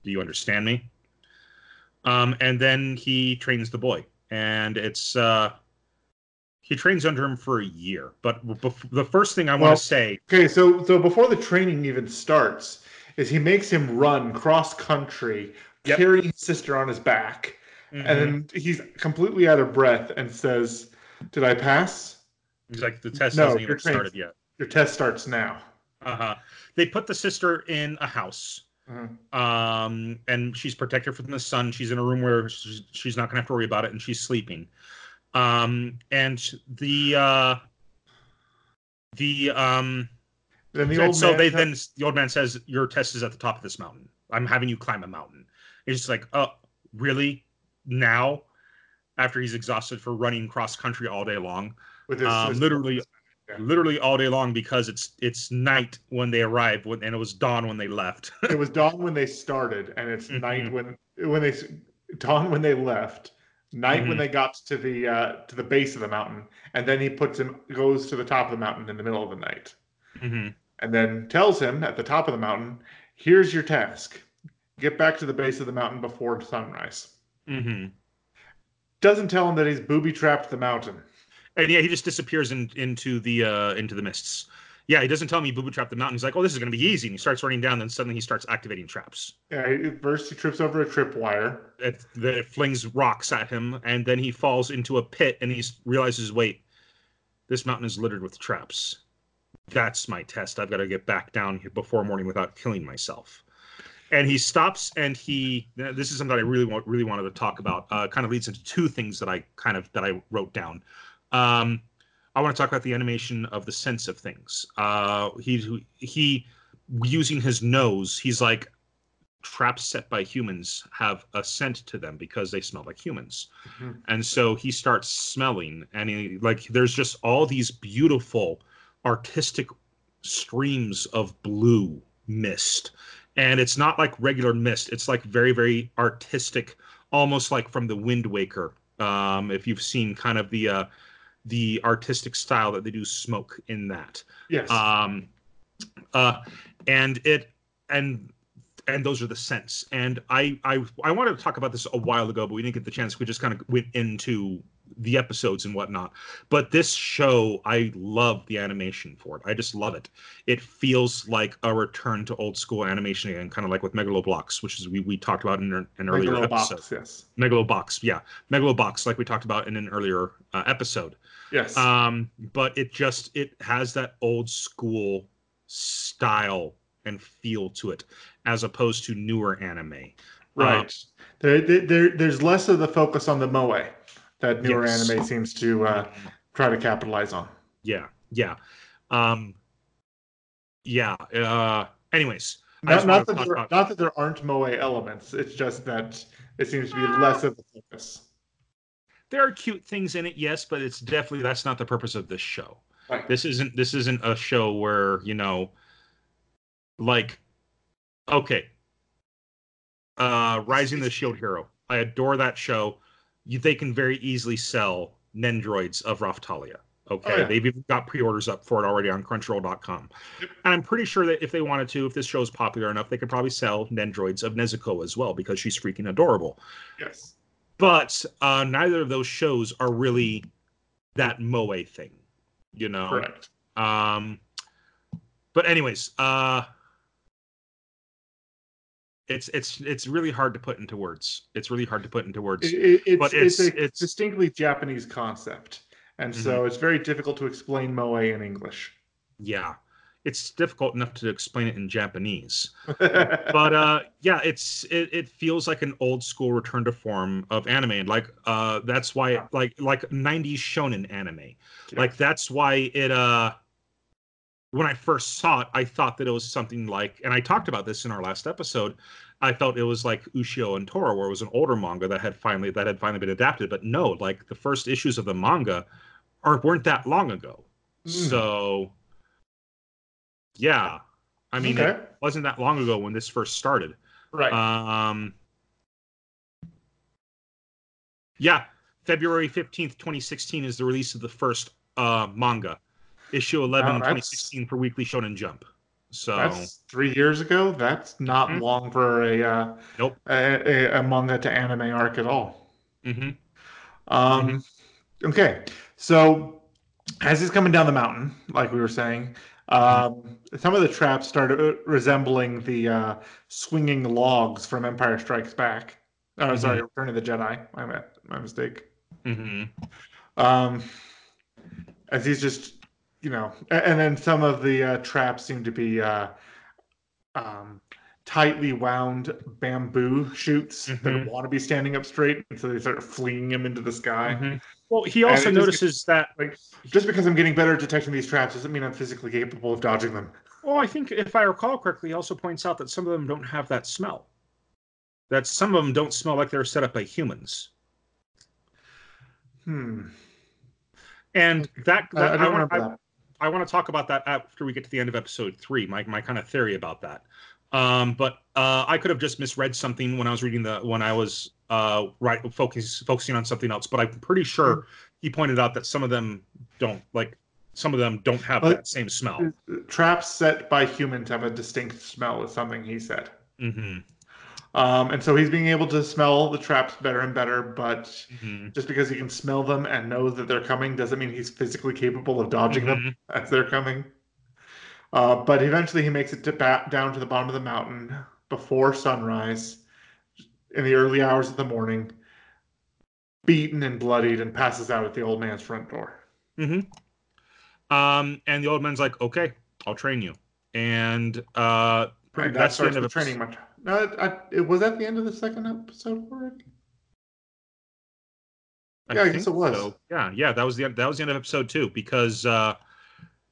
Do you understand me? Um, and then he trains the boy, and it's uh, he trains under him for a year. But bef- the first thing I want to say, Okay, so so before the training even starts, is he makes him run cross country, Yep. carrying his sister on his back, Mhm. and then he's completely out of breath and says, "Did I pass? he's like the test No, hasn't even trained. started yet. Your test starts now." Uh-huh. They put the sister in a house. Mhm. Um, and she's protected from the sun. She's in a room where she's, not gonna have to worry about it, and she's sleeping. Um, and the uh the um Then the old so man they co- then the old man says, Your test is at the top of this mountain. I'm having you climb a mountain. He's just like, Oh, really? Now? After he's exhausted for running cross country all day long. with his um, sister. literally. Literally all day long because it's it's night when they arrived when, and it was dawn when they left. [LAUGHS] it was dawn when they started, and it's Mhm. night when when they dawn when they left, night when Mhm. they got to the uh, to the base of the mountain, and then he puts him goes to the top of the mountain in the middle of the night, hmm and then tells him at the top of the mountain, "Here's your task: get back to the base of the mountain before sunrise." hmm Doesn't tell him that he's booby trapped the mountain. And yeah, he just disappears in, into the uh, into the mists. Yeah, he doesn't tell me booby trap the mountain. He's like, "Oh, this is going to be easy." And he starts running down. Then suddenly he starts activating traps. Yeah, he- first he trips over a tripwire. It, it flings rocks at him, and then he falls into a pit. And he realizes, "Wait, this mountain is littered with traps. That's my test. I've got to get back down here before morning without killing myself." And he stops, and he. This is something I really want, really wanted to talk about. Uh, kind of leads into two things that I kind of that I wrote down. Um, I want to talk about the animation of the sense of things. Uh, he he using his nose. He's like traps set by humans have a scent to them because they smell like humans, Mhm. and so he starts smelling, and he like there's just all these beautiful artistic streams of blue mist, and it's not like regular mist. It's like very very artistic, almost like from the Wind Waker. Um, if you've seen kind of the uh, the artistic style that they do smoke in that. Yes. um uh and it and and those are the scents. And i i i wanted to talk about this a while ago but we didn't get the chance. We just kind of went into the episodes and whatnot. But this show i love the animation for it. I just love it. It feels like a return to old school animation again kind of like with megalobox which is we, we talked about in an, earlier Megalobox, episode. yes. megalobox yeah. Megalobox like we talked about in an earlier uh, episode Yes. um but it just it has that old school style and feel to it as opposed to newer anime Right. there, there, there, there's less of the focus on the moe that newer Yes. anime seems to uh, try to capitalize on. yeah yeah um yeah uh anyways Not, not that there, not that there aren't moe elements. It's just that it seems to be less of the focus. There are cute things in it yes but it's definitely that's not the purpose of this show. Right. this isn't this isn't a show where you know like okay. Uh rising the shield hero. I adore that show. You, they can very easily sell nendroids of Raphtalia okay? Oh, yeah. they've even got pre-orders up for it already on crunchyroll.com and i'm pretty sure that if they wanted to if this show is popular enough they could probably sell nendroids of nezuko as well because she's freaking adorable. Yes. But uh, neither of those shows are really that moe thing you know Correct. um but anyways uh it's it's it's really hard to put into words it's really hard to put into words It, it's, But it's, it's- a it's- distinctly Japanese concept, and Mm-hmm. so it's very difficult to explain moe in English. yeah it's difficult enough to explain it in japanese. [LAUGHS] But uh yeah it's it, it feels like an old school return to form of anime. And like uh that's why like like 90s shonen anime. Yeah. like that's why it uh when i first saw it i thought that it was something like and i talked about this in our last episode i felt it was like ushio and tora where it was an older manga that had finally that had finally been adapted. But no like the first issues of the manga are weren't that long ago. Mm. so yeah i mean okay. it wasn't that long ago when this first started right. um yeah february 15th 2016 is the release of the first uh manga issue 11 Wow, 2016 for weekly shonen jump so That's three years ago. That's not Mhm. long for a, uh, Nope. a, a, a manga to anime arc at all. mhm. Um, Mm-hmm. Okay, so as he's coming down the mountain, like we were saying, Um, some of the traps started uh, resembling the uh, swinging logs from Empire Strikes Back. Oh, Mhm. sorry, Return of the Jedi. My my mistake. hmm Um, as he's just, you know, a- and then some of the uh, traps seem to be uh, um, tightly wound bamboo shoots that Mhm. want to be standing up straight, and so they start flinging him into the sky. hmm Well, he also it just- notices that. Like, just because I'm getting better at detecting these traps doesn't mean I'm physically capable of dodging them. Well, I think if I recall correctly, he also points out that some of them don't have that smell. That some of them don't smell like they're set up by humans. Hmm. And that, I, I I, don't want, remember I, that. I want to talk about that after we get to the end of episode three. My my kind of theory about that. Um, but uh, I could have just misread something when I was reading the when I was uh, right focus focusing on something else. But I'm pretty sure he pointed out that some of them don't like some of them don't have Well, that same smell. Traps set by humans have a distinct smell, is something he said. hmm Um, and so he's being able to smell the traps better and better, but hmm just because he can smell them and knows that they're coming doesn't mean he's physically capable of dodging them as they're coming. Uh, but eventually he makes it to down to the bottom of the mountain before sunrise in the early hours of the morning, beaten and bloodied, and passes out at the old man's front door. Mm-hmm. Um, and the old man's like, "Okay, I'll train you." And uh, that that's the starts end the training much. No, it, I, it was at the end of the second episode already. Yeah, I guess it was. So. Yeah, yeah, that was the that was the end of episode two because uh,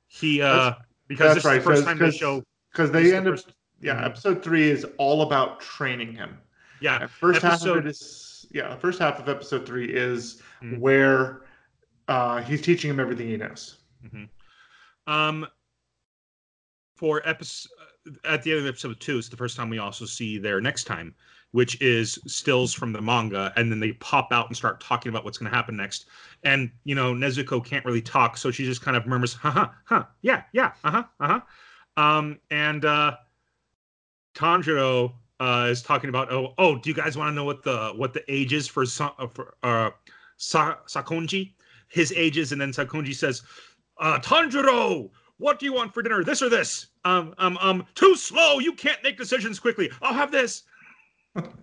he uh, That's- because that's is the right, first time they show. Because they is the end up. Yeah, Mhm. episode three is all about training him. Yeah, And first half episode- of it is yeah. The first half of episode three is Mhm. where uh, he's teaching him everything he knows. Um, for episode at the end of episode two, it's the first time we also see their next time, which is stills from the manga, and then they pop out and start talking about what's going to happen next. And you know, Nezuko can't really talk, so she just kind of murmurs, "Ha ha, huh, yeah, yeah, uh huh, uh huh." Um, and uh, Tanjiro uh, is talking about, "Oh, oh, do you guys want to know what the what the age is for Sa- uh, for uh, Sa- Sakonji? His age is?" And then Sakonji says, uh, Tanjiro, what do you want for dinner? This or this? Um, um, um, too slow. You can't make decisions quickly. I'll have this.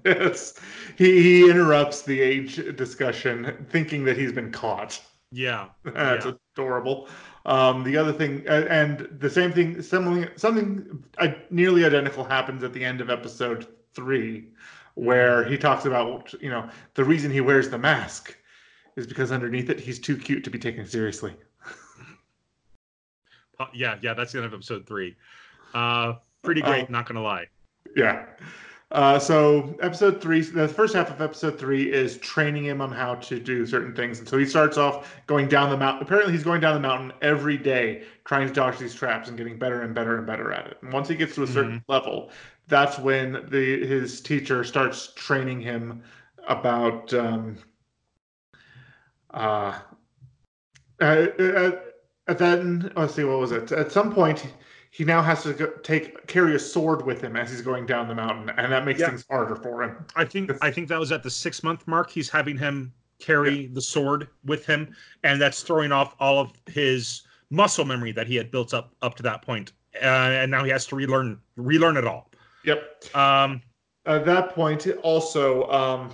Yes, he he interrupts the age discussion, thinking that he's been caught. Yeah. That's Yeah. adorable. Um, the other thing, and the same thing, something something nearly identical happens at the end of episode three, where he talks about you know the reason he wears the mask is because underneath it he's too cute to be taken seriously. [LAUGHS] Uh, yeah, yeah, that's the end of episode three. Uh, pretty great, Uh, not gonna lie. Yeah. Uh, so episode three, the first half of episode three is training him on how to do certain things, and so he starts off going down the mountain. Apparently, he's going down the mountain every day, trying to dodge these traps and getting better and better and better at it. And once he gets to a certain level, that's when the his teacher starts training him about um, uh, uh, uh, at then let's see what was it at some point he now has to go, take carry a sword with him as he's going down the mountain and that makes Yeah. things harder for him I think I think that was at the six month mark. He's having him carry the sword with him, and that's throwing off all of his muscle memory that he had built up up to that point. Uh, and now he has to relearn relearn it all. yep Um, at that point also um,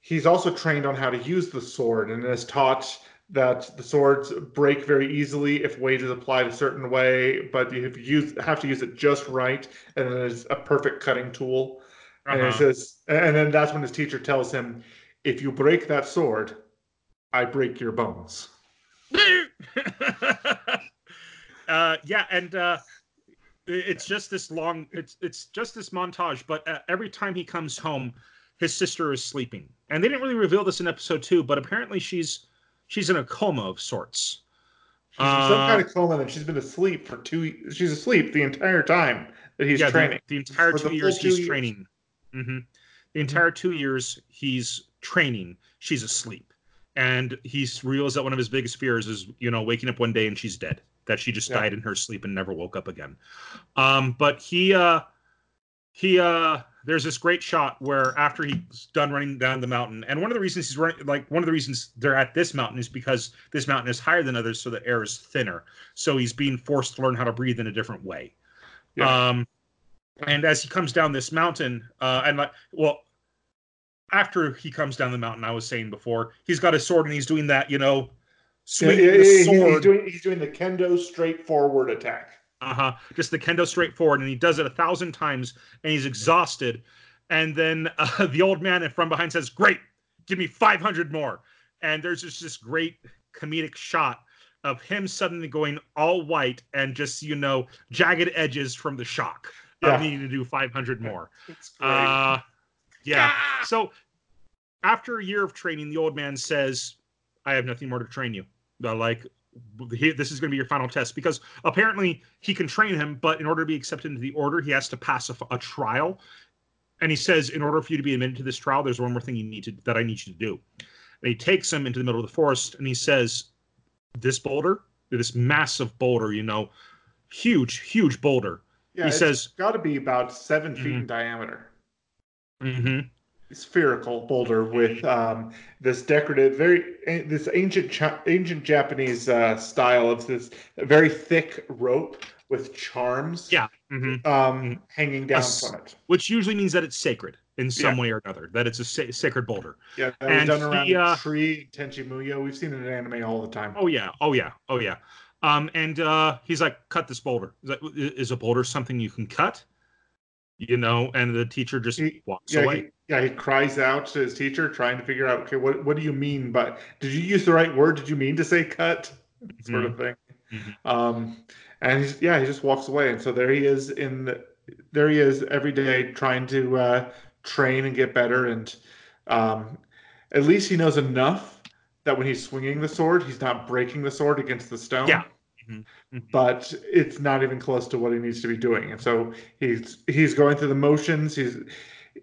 he's also trained on how to use the sword and is taught that the swords break very easily if weight is applied a certain way but you have, to use, have to use it just right and it is a perfect cutting tool and it uh-huh. says and then that's when his teacher tells him if you break that sword i break your bones [LAUGHS] uh, yeah, and uh, it's just this long. It's it's just this montage. But uh, every time he comes home, his sister is sleeping, and they didn't really reveal this in episode two. But apparently, she's she's in a coma of sorts. She's in some Uh, kind of coma and she's been asleep for two she's asleep the entire time that he's yeah, training The, entire two the years two he's years. training. hmm The entire two years he's training, she's asleep, and he realized that one of his biggest fears is, you know, waking up one day and she's dead. That she just Yeah. died in her sleep and never woke up again. Um, but he, uh, he, uh, there's this great shot where after he's done running down the mountain, and one of the reasons he's running, like one of the reasons they're at this mountain is because this mountain is higher than others, so the air is thinner. So he's being forced to learn how to breathe in a different way. Yeah. Um, and as he comes down this mountain, uh, and like, well, after he comes down the mountain, I was saying before, he's got his sword and he's doing that, you know, swinging yeah, the yeah, he's, sword. he's doing he's doing the kendo straightforward attack. Uh-huh. Just the kendo straightforward, and he does it a thousand times, and he's exhausted. And then [LAUGHS] uh, the old man from behind says, "Great, give me 500 more." And there's just this great comedic shot of him suddenly going all white and just you know jagged edges from the shock Yeah. of needing to do 500 more. [LAUGHS] Uh, yeah. Ah! So after a year of training, the old man says, "I have nothing more to train you. Like he, this is going to be your final test because apparently he can train him, but in order to be accepted into the order, he has to pass a trial. And he says, in order for you to be admitted to this trial, there's one more thing you need to that I need you to do. And he takes him into the middle of the forest, and he says, "This boulder, this massive boulder, you know, huge, huge boulder." yeah, he it's says, got to be about 7 feet Mhm. in diameter. hmm Spherical boulder with um, this decorative, very this ancient ancient Japanese uh, style of this very thick rope with charms. Yeah. hmm Um, hanging down s- from it. which usually means that it's sacred in some Yeah. way or another, that it's a sa- sacred boulder. Yeah, that was And done around he, a uh, tree Tenchi Muyo. We've seen it in anime all the time. Oh yeah, oh yeah, oh yeah. Um, and uh, he's like, cut this boulder. Is, that, is a boulder something you can cut? You know, and the teacher just He- walks yeah, away. he, yeah, he cries out to his teacher, trying to figure out, okay, what what do you mean? But did you use the right word? Did you mean to say cut? [LAUGHS] Sort of thing. Mhm. Um, and he's, yeah, he just walks away, and so there he is in the, there he is every day trying to uh, train and get better, and um, at least he knows enough that when he's swinging the sword, he's not breaking the sword against the stone. Yeah. Mhm. Mhm. But it's not even close to what he needs to be doing, and so he's he's going through the motions. He's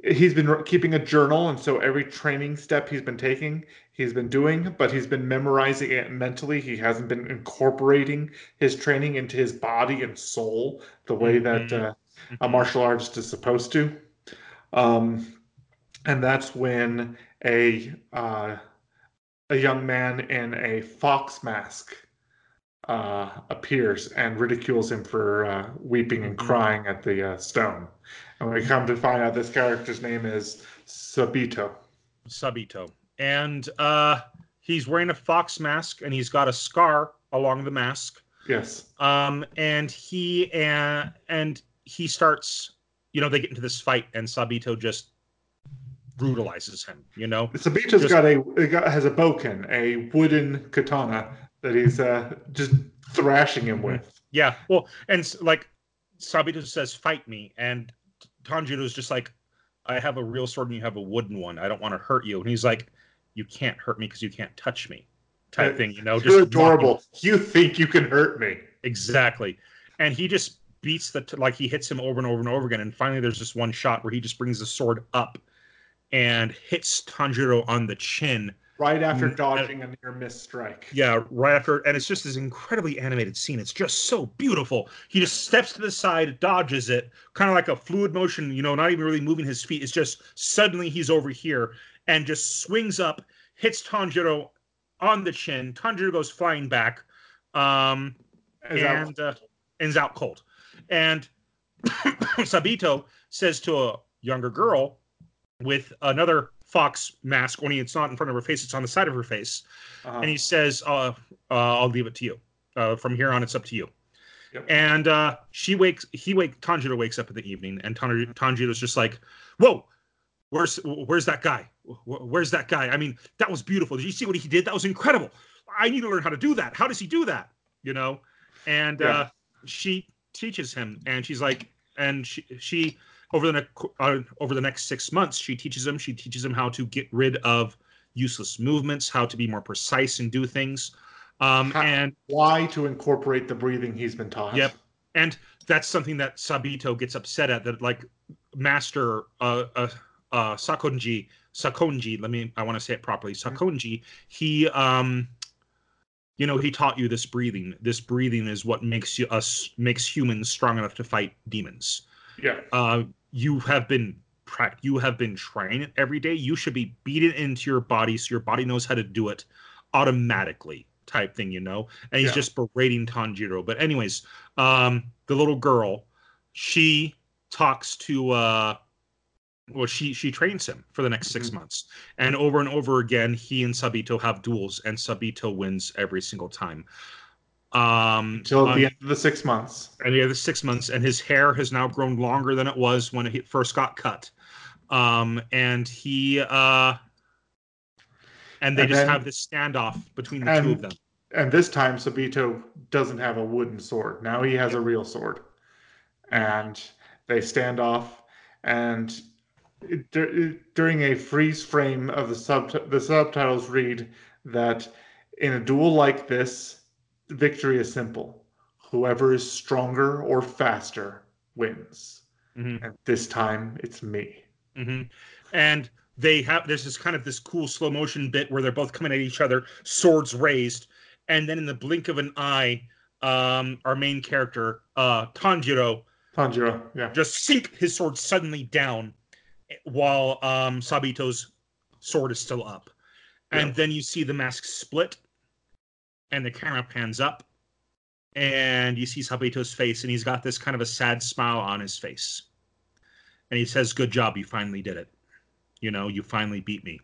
he's been keeping a journal, and so every training step he's been taking, he's been doing, but he's been memorizing it mentally. He hasn't been incorporating his training into his body and soul the way that Mhm. uh, a martial artist is supposed to. Um, and that's when a uh, a young man in a fox mask uh, appears and ridicules him for uh, weeping and Mhm. crying at the uh, stone. And we come to find out this character's name is Sabito. Sabito, and uh, he's wearing a fox mask, and he's got a scar along the mask. Yes. Um, and he and and he starts, you know, they get into this fight, and Sabito just brutalizes him. You know, Sabito's Just- got a got, has a bokken, a wooden katana that he's uh, just thrashing him with. Yeah, well, and like Sabito says, "Fight me," and Tanjiro's just like, "I have a real sword and you have a wooden one. I don't want to hurt you." And he's like, "You can't hurt me because you can't touch me," type thing. You know, You're mocking- adorable. You think you can hurt me? Exactly, and he just beats the t- like he hits him over and over and over again. And finally, there's this one shot where he just brings the sword up and hits Tanjiro on the chin. Right after Mm, dodging a near miss strike. Yeah, right after, and it's just this incredibly animated scene. It's just so beautiful. He just steps to the side, dodges it, kind of like a fluid motion, you know, not even really moving his feet. It's just suddenly he's over here and just swings up, hits Tanjiro on the chin. Tanjiro goes flying back, um, and uh, ends out cold. And [COUGHS] Sabito says to a younger girl with another fox mask, only it's not in front of her face, it's on the side of her face uh-huh. and he says, uh, uh, "I'll leave it to you. Uh, from here on, it's up to you." Yep. And uh, she wakes. He wake. Tanjiro wakes up in the evening, and Tanjiro, Tanjiro's just like, "Whoa, where's where's that guy? Where's that guy? I mean, that was beautiful. Did you see what he did? That was incredible. I need to learn how to do that. How does he do that? You know?" And Yeah. uh, she teaches him, and she's like, and she she over the next uh, over the next six months, she teaches him. She teaches him how to get rid of useless movements, how to be more precise and do things. Um, How- and Why to incorporate the breathing he's been taught? Yep. and that's something that Sabito gets upset at. That like Master uh, uh, uh, Sakonji Sakonji. Let me. I want to say it properly. Sakonji. He um. You know, he taught you this breathing. This breathing is what makes you us makes humans strong enough to fight demons. Yeah. Uh, you have been you have been trying it every day. You should be beating it into your body so your body knows how to do it automatically type thing, you know? And he's Yeah. just berating Tanjiro. But anyways, um, the little girl, she talks to uh well she she trains him for the next 6 Mhm. months. And over and over again, he and Sabito have duels and Sabito wins every single time. Um Until on- the end of the six months. and the other six months, and his hair has now grown longer than it was when it first got cut. Um, and he uh, and they And just then- have this standoff between the two of them. And this time, Sabito doesn't have a wooden sword. Now he has a real sword. And they stand off. And it, during a freeze frame of the sub, the subtitles read that in a duel like this, victory is simple. Whoever is stronger or faster wins. Mhm. And this time, it's me. hmm And they have there's this kind of this cool slow motion bit where they're both coming at each other, swords raised, and then in the blink of an eye, um, our main character, uh, Tanjiro, Tanjiro, yeah. just sink his sword suddenly down while um, Sabito's sword is still up. And Yeah. then you see the mask split and the camera pans up and you see Sabito's face and he's got this kind of a sad smile on his face. And he says, Good job, you finally did it. You know, you finally beat me.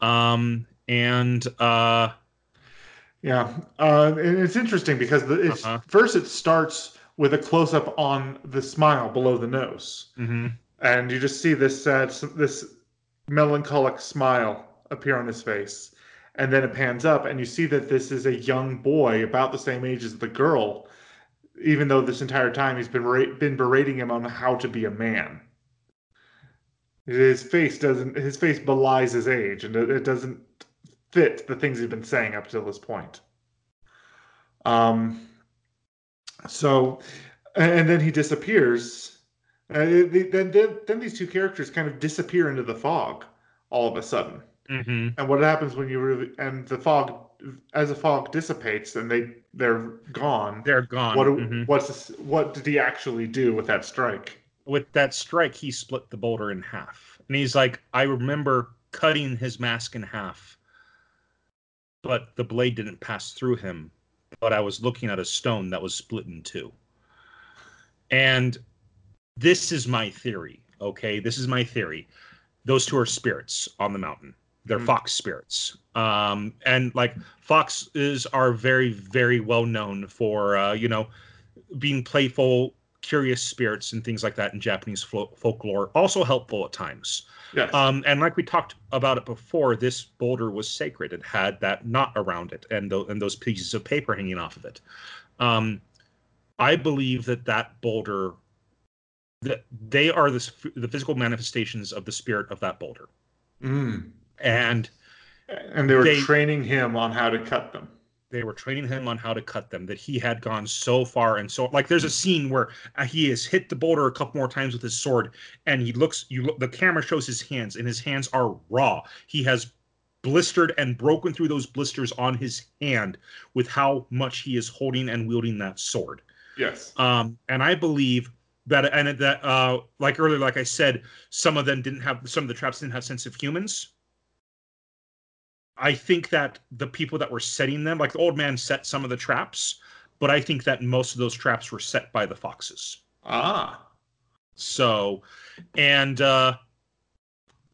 Um, and uh, Yeah, uh, and it's interesting because the, it's, Uh-huh. first it starts with a close up on the smile below the nose, mhm, and you just see this sad, this melancholic smile appear on his face, and then it pans up, and you see that this is a young boy about the same age as the girl, even though this entire time he's been been berating him on how to be a man. His face doesn't. His face belies his age, and it it doesn't fit the things he's been saying up till this point. Um. So, and then he disappears. Uh, then, then, then these two characters kind of disappear into the fog all of a sudden. Mhm. And what happens when you really and the fog, as the fog dissipates and they they're gone. they're gone. What mhm. what's this, what did he actually do with that strike? with that strike, he split the boulder in half. And he's like, I remember cutting his mask in half, but the blade didn't pass through him. But I was looking at a stone that was split in two. And this is my theory. Okay. This is my theory. Those two are spirits on the mountain. They're Mhm. fox spirits. Um, and like foxes are very, very well known for, uh, you know, being playful, curious spirits and things like that in Japanese flo- folklore. Also helpful at times. Yes. Um, and like we talked about it before, this boulder was sacred. It had that knot around it and, tho- and those pieces of paper hanging off of it. Um, I believe that that boulder, that they are the, the physical manifestations of the spirit of that boulder. Mm. And And they were they- training him on how to cut them. they were training him on how to cut them that he had gone so far and so like there's a scene where uh, he has hit the boulder a couple more times with his sword and he looks you look the camera shows his hands and his hands are raw he has blistered and broken through those blisters on his hand with how much he is holding and wielding that sword Yes. um and i believe that and that uh like earlier like i said some of them didn't have some of the traps didn't have sense of humans i think that the people that were setting them like the old man set some of the traps but i think that most of those traps were set by the foxes Ah. so and uh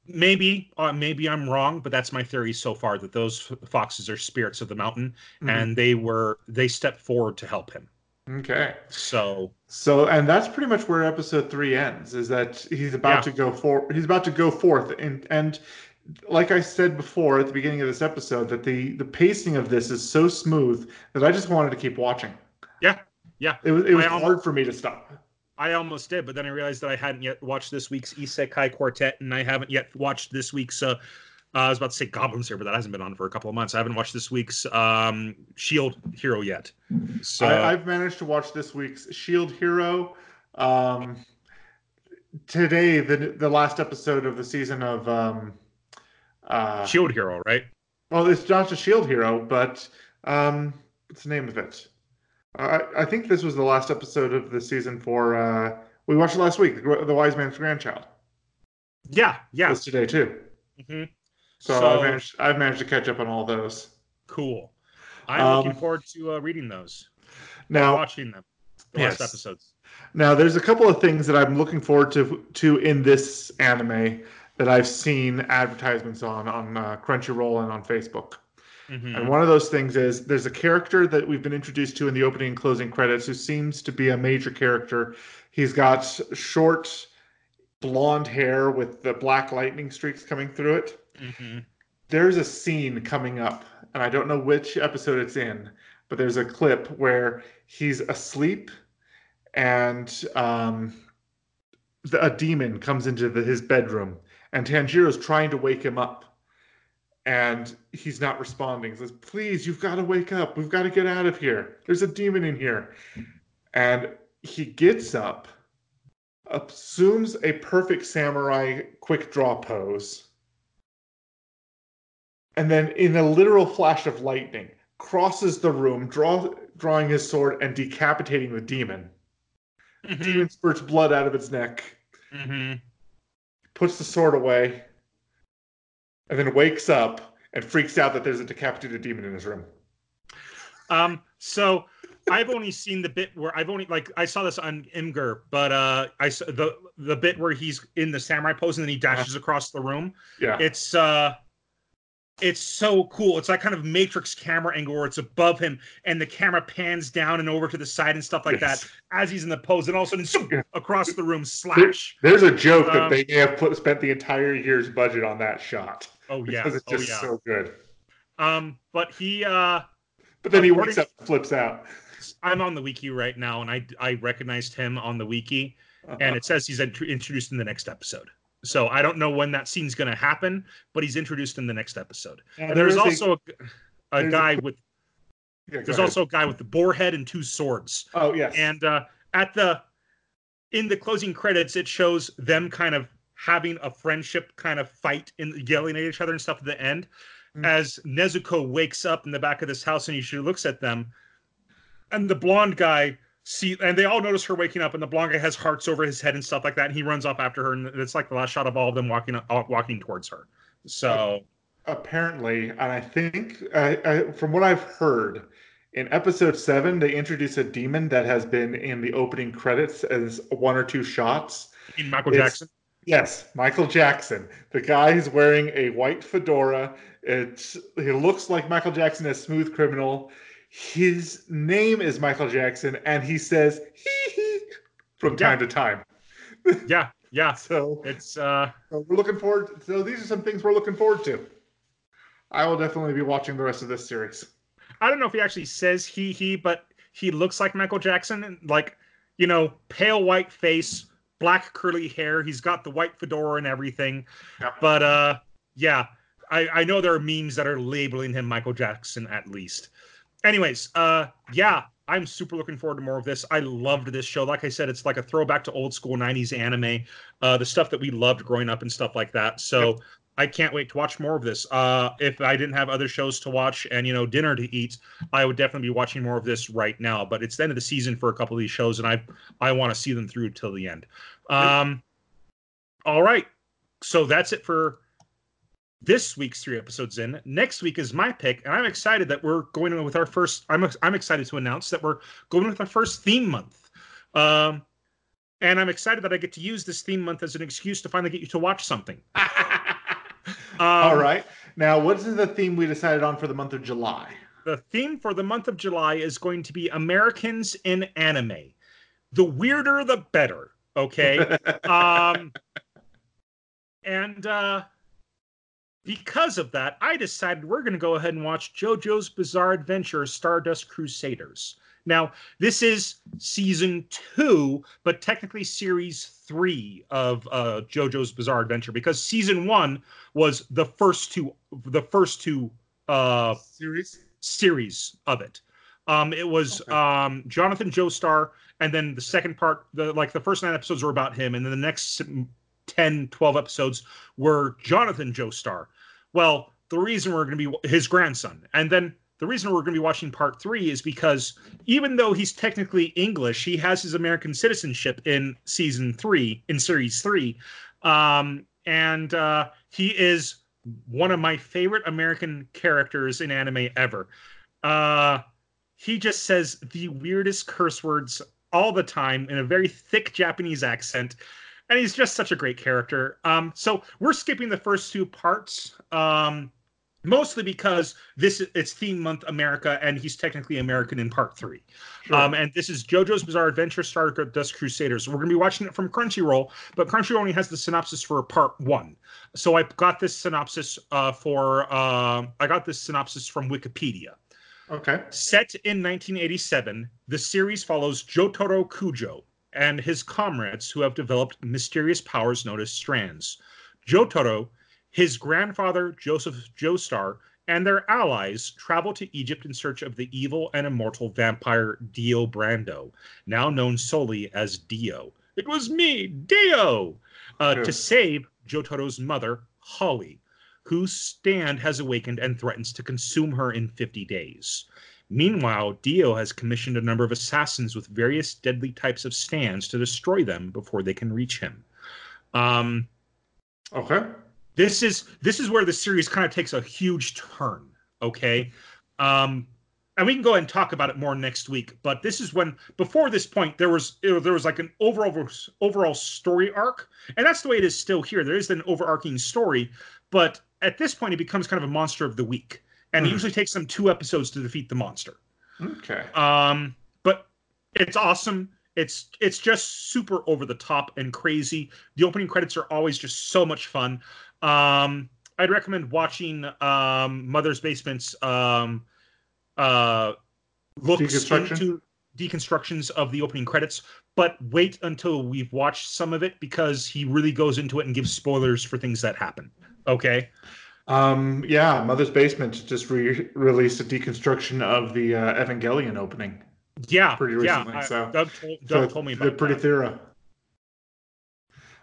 maybe uh, maybe i'm wrong but that's my theory so far that those foxes are spirits of the mountain Mhm. and they were they stepped forward to help him Okay. so So, and that's pretty much where episode three ends. Is that he's about Yeah. to go for he's about to go forth, and and like I said before at the beginning of this episode, that the the pacing of this is so smooth that I just wanted to keep watching. Yeah. Yeah. It was it was I almo- hard for me to stop. I almost did, but then I realized that I hadn't yet watched this week's Isekai Quartet, and I haven't yet watched this week's. Uh, uh, I was about to say Goblin Slayer, but that hasn't been on for a couple of months. I haven't watched this week's um, Shield Hero yet. So I, I've managed to watch this week's Shield Hero. Um, today, the the last episode of the season of um, uh, Shield Hero, right? Well, it's not a Shield Hero, but um, what's the name of it? I, I think this was the last episode of the season for. Uh, we watched it last week, The, the Wise Man's Grandchild. Yeah, yeah. was today too. hmm So, So- I've managed I've managed to catch up on all those. Cool. I'm Um, looking forward to uh, reading those, Now, watching them. The last episodes. Now, there's a couple of things that I'm looking forward to to in this anime that I've seen advertisements on on uh, Crunchyroll and on Facebook. Mhm. And one of those things is there's a character that we've been introduced to in the opening and closing credits who seems to be a major character. He's got short blonde hair with the black lightning streaks coming through it. Mhm. There's a scene coming up, and I don't know which episode it's in, but there's a clip where he's asleep and um, the, a demon comes into the, his bedroom, and Tanjiro's trying to wake him up, and he's not responding. He says, "Please, you've got to wake up. We've got to get out of here. There's a demon in here." And he gets up, assumes a perfect samurai quick draw pose, and then, in a literal flash of lightning, crosses the room, draw, drawing his sword and decapitating the demon. Mhm. Demon spurts blood out of its neck, Mhm. Puts the sword away, and then wakes up and freaks out that there's a decapitated demon in his room. Um, so I've only seen the bit where I've only like I saw this on Imgur, but uh, I saw the the bit where he's in the samurai pose and then he dashes across the room. Yeah. It's uh, it's so cool. It's like kind of Matrix camera angle where it's above him and the camera pans down and over to the side and stuff like Yes. that as he's in the pose, and all of a sudden Yeah. across the room slash. There's a joke that Um, they may have put, spent the entire year's budget on that shot Oh yeah, because it's oh just yeah. so good. Um, but he uh. But then he wakes up flips out. I'm on the wiki right now, and I I recognized him on the wiki, and it says he's int- introduced in the next episode. So I don't know when that scene's going to happen, but he's introduced in the next episode. And there's there is also a, a there's a guy quick- with Yeah, there's ahead. also a guy with the boar head and two swords. Oh yes. And uh, at the in the closing credits, it shows them kind of having a friendship kind of fight and yelling at each other and stuff at the end. Mm. As Nezuko wakes up in the back of this house and she looks at them, and the blonde guy see, and they all notice her waking up, and the blonde guy has hearts over his head and stuff like that, and he runs off after her, and it's like the last shot of all of them walking uh, walking towards her. So apparently, and I think I, I, from what I've heard, in episode seven they introduce a demon that has been in the opening credits as one or two shots. in Michael It's- Jackson. Yes, Michael Jackson. The guy who's wearing a white fedora. It's he looks like Michael Jackson as Smooth Criminal. His name is Michael Jackson, and he says hee hee from Yeah. time to time. [LAUGHS] Yeah, yeah. So, It's uh so we're looking forward. So these are some things we're looking forward to. I will definitely be watching the rest of this series. I don't know if he actually says he he, but he looks like Michael Jackson, and like you know, pale white face, black curly hair. He's got the white fedora and everything. Yep. But uh, yeah, I I know there are memes that are labeling him Michael Jackson at least. Anyways, uh, yeah, I'm super looking forward to more of this. I loved this show. Like I said, it's like a throwback to old school '90s anime, uh, the stuff that we loved growing up and stuff like that. So. I can't wait to watch more of this. Uh, if I didn't have other shows to watch and you know dinner to eat, I would definitely be watching more of this right now. But it's the end of the season for a couple of these shows, and I I want to see them through till the end. Um, all right, so that's it for this week's three episodes in. Next week is my pick, and I'm excited that we're going with our first. I'm I'm excited to announce that we're going with our first theme month. Um, and I'm excited that I get to use this theme month as an excuse to finally get you to watch something. [LAUGHS] Um, All right. Now, what is the theme we decided on for the month of July? The theme for the month of July is going to be Americans in anime. The weirder, the better. Okay. [LAUGHS] um, and uh, because of that, I decided we're going to go ahead and watch JoJo's Bizarre Adventure Stardust Crusaders. Now, this is season two, but technically series three of uh, JoJo's Bizarre Adventure because season one was the first two, the first two uh, series. series of it. Um, it was Okay. um, Jonathan Joestar, and then the second part, the like the first nine episodes were about him, and then the next 10, 12 episodes were Jonathan Joestar. Well, the reason we're going to be his grandson, and then the reason we're going to be watching part three is because even though he's technically English, he has his American citizenship in season three, in series three. Um, and uh, he is one of my favorite American characters in anime ever. Uh, he just says the weirdest curse words all the time in a very thick Japanese accent. And he's just such a great character. Um, so we're skipping the first two parts. Um, mostly because this it's theme month America, and he's technically American in part three. Sure. Um, and this is JoJo's Bizarre Adventure Stardust Crusaders. We're going to be watching it from Crunchyroll, but Crunchyroll only has the synopsis for part one. So I got this synopsis uh, for uh, I got this synopsis from Wikipedia. Okay. Set in 1987, the series follows Jotaro Kujo and his comrades who have developed mysterious powers known as stands. Jotaro his grandfather, Joseph Joestar, and their allies travel to Egypt in search of the evil and immortal vampire Dio Brando, now known solely as Dio. It was me, Dio! Uh, To save Jotaro's mother, Holly, whose stand has awakened and threatens to consume her in 50 days. Meanwhile, Dio has commissioned a number of assassins with various deadly types of stands to destroy them before they can reach him. Um, okay. this is this is where the series kind of takes a huge turn okay? Um and we can go ahead and talk about it more next week but this is when before this point there was there was like an overall overall story arc and that's the way it is still here. There is an overarching story but at this point it becomes kind of a monster of the week and mm. it usually takes them two episodes to defeat the monster okay um but it's awesome it's it's just super over the top and crazy. The opening credits are always just so much fun. Um, I'd recommend watching um, Mother's Basement's um, uh, looks into deconstructions of the opening credits, but wait until we've watched some of it because he really goes into it and gives spoilers for things that happen. Okay. Um, yeah, Mother's Basement just re- released a deconstruction of the uh, Evangelion opening. Yeah, pretty recently. Yeah, so Doug, told, Doug so told me about. They're pretty that. thorough.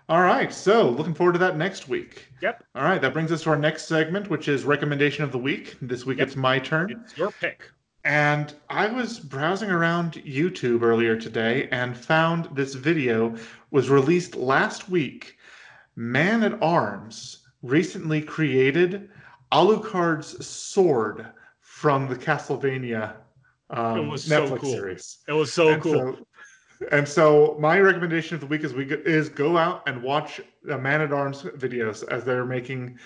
All right, so looking forward to that next week. Yep. All right, that brings us to our next segment, which is recommendation of the week. This week yep. it's my turn. It's your pick. And I was browsing around YouTube earlier today and found this video was released last week. Man at Arms recently created Alucard's sword from the Castlevania um, it was Netflix so cool. series. It was so and cool. So and so my recommendation of the week is we go, is go out and watch the Man at Arms videos as they're making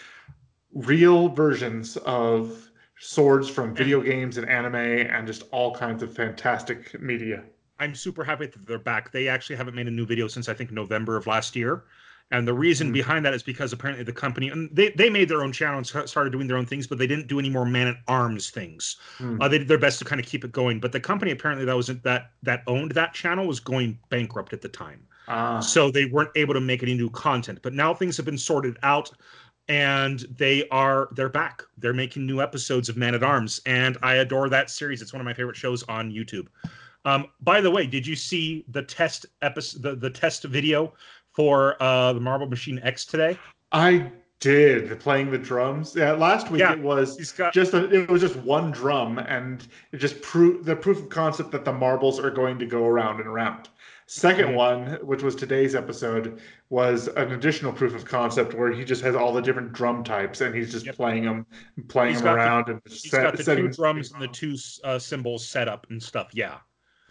real versions of swords from video games and anime and just all kinds of fantastic media. I'm super happy that they're back. They actually haven't made a new video since I think November of last year. And the reason mm. behind that is because apparently the company and they, they made their own channel and started doing their own things, but they didn't do any more man at arms things. Mm. Uh, they did their best to kind of keep it going, but the company apparently that wasn't that that owned that channel was going bankrupt at the time, ah. so they weren't able to make any new content. But now things have been sorted out, and they are they're back. They're making new episodes of Man at Arms, and I adore that series. It's one of my favorite shows on YouTube. Um, by the way, did you see the test episode, the, the test video for uh, the Marble Machine X today? I did playing the drums. Yeah, last week yeah, it was got... just a, it was just one drum, and it just proved the proof of concept that the marbles are going to go around and around. 2nd mm-hmm. one, which was today's episode, was an additional proof of concept where he just has all the different drum types and he's just yep. playing them, playing he's them around, the, and he's set, got the two drums and the two uh, cymbals set up and stuff. Yeah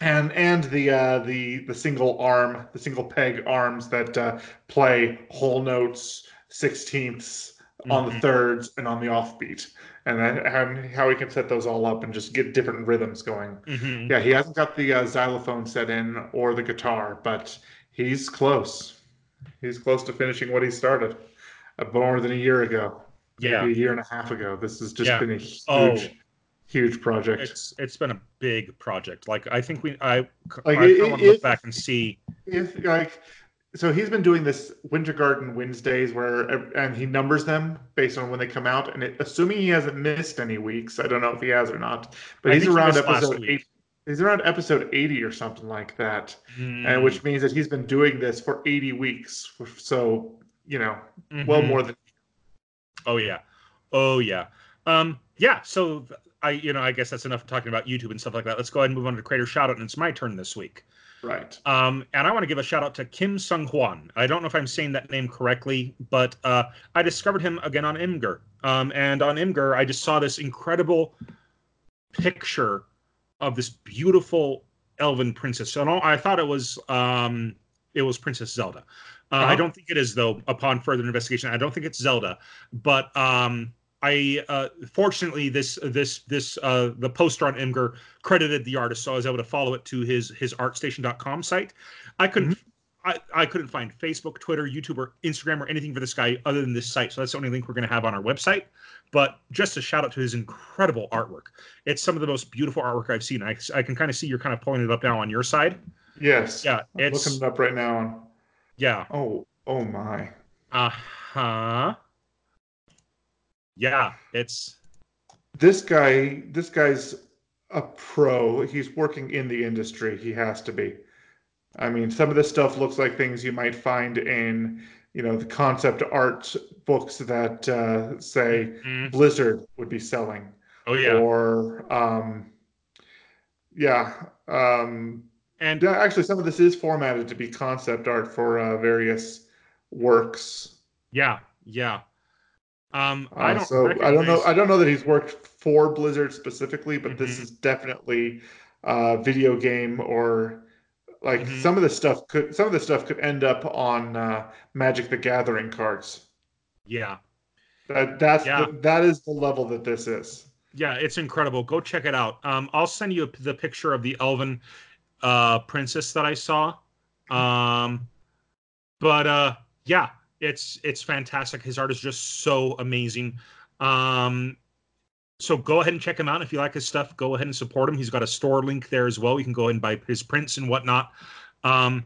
and and the uh, the the single arm, the single peg arms that uh, play whole notes, sixteenths mm-hmm. on the mm-hmm. thirds and on the offbeat, and then and how he can set those all up and just get different rhythms going. Mm-hmm. Yeah, he hasn't got the uh, xylophone set in or the guitar, but he's close. He's close to finishing what he started uh, more than a year ago. Yeah, a year and a half ago. This has just yeah. been a huge. Oh huge project. It's it's been a big project. Like I think we I like I it, want to look back and see if like so he's been doing this Wintergatan Wednesdays where and he numbers them based on when they come out and it, assuming he hasn't missed any weeks. I don't know if he has or not, but I he's around he episode eight. He's around episode 80 or something like that, mm. and which means that he's been doing this for 80 weeks. So you know, mm-hmm. well more than. Oh yeah, oh yeah, um, yeah. So I, you know, I guess that's enough talking about YouTube and stuff like that. Let's go ahead and move on to creator shoutout, and it's my turn this week. Right. Um, and I want to give a shout out to Kim Sung Hwan. I don't know if I'm saying that name correctly, but uh, I discovered him again on Imgur. Um, and on Imgur, I just saw this incredible picture of this beautiful elven princess. So I thought it was um, it was Princess Zelda. Uh, uh-huh. I don't think it is though. Upon further investigation, I don't think it's Zelda. But um, I uh, fortunately this this this uh, the poster on Imgur credited the artist, so I was able to follow it to his his artstation.com site. I couldn't mm-hmm. I, I couldn't find Facebook, Twitter, YouTube, or Instagram or anything for this guy other than this site. So that's the only link we're going to have on our website. But just a shout out to his incredible artwork. It's some of the most beautiful artwork I've seen. I, I can kind of see you're kind of pulling it up now on your side. Yes. Yeah. I'm it's looking it up right now. Yeah. Oh, oh my. Uh huh. Yeah, it's this guy. This guy's a pro. He's working in the industry. He has to be. I mean, some of this stuff looks like things you might find in, you know, the concept art books that uh, say mm-hmm. Blizzard would be selling. Oh yeah. Or, um, yeah. Um, and actually, some of this is formatted to be concept art for uh, various works. Yeah, yeah. Um, I don't. so recognize... I don't know. I don't know that he's worked for Blizzard specifically, but mm-hmm. this is definitely a video game or like mm-hmm. some of the stuff could some of the stuff could end up on uh, Magic the Gathering cards. Yeah, that that's yeah. The, that is the level that this is. Yeah, it's incredible. Go check it out. Um, I'll send you the picture of the Elven uh, princess that I saw. Um, but uh, yeah, it's it's fantastic. His art is just so amazing. Um, so go ahead and check him out if you like his stuff. Go ahead and support him. He's got a store link there as well. You can go ahead and buy his prints and whatnot. Um,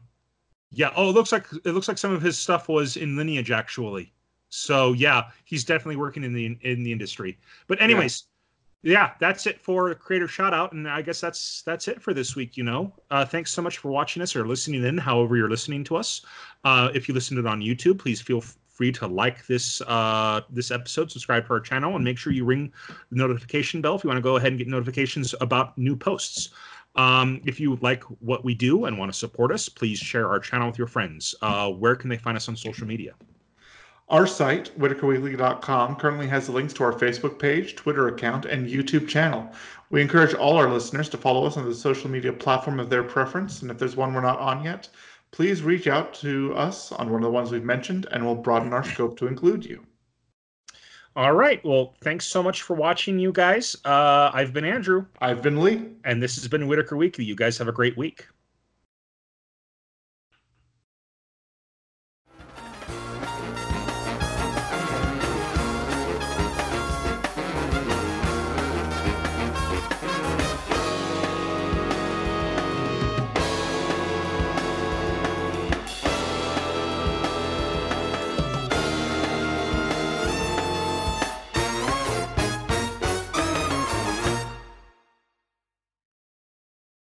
yeah. Oh, it looks like it looks like some of his stuff was in Lineage actually. So yeah, he's definitely working in the in the industry. But anyways, yeah, that's it for creator shout out, and I guess that's that's it for this week. You know, uh, thanks so much for watching us or listening in, however you're listening to us. Uh, if you listened it on YouTube, please feel free to like this uh, this episode, subscribe to our channel, and make sure you ring the notification bell if you want to go ahead and get notifications about new posts. Um, if you like what we do and want to support us, please share our channel with your friends. Uh, where can they find us on social media? Our site, whitakerweekly.com, currently has links to our Facebook page, Twitter account, and YouTube channel. We encourage all our listeners to follow us on the social media platform of their preference, and if there's one we're not on yet, please reach out to us on one of the ones we've mentioned, and we'll broaden our scope to include you. All right. Well, thanks so much for watching, you guys. Uh, I've been Andrew. I've been Lee. And this has been Whitaker Weekly. You guys have a great week.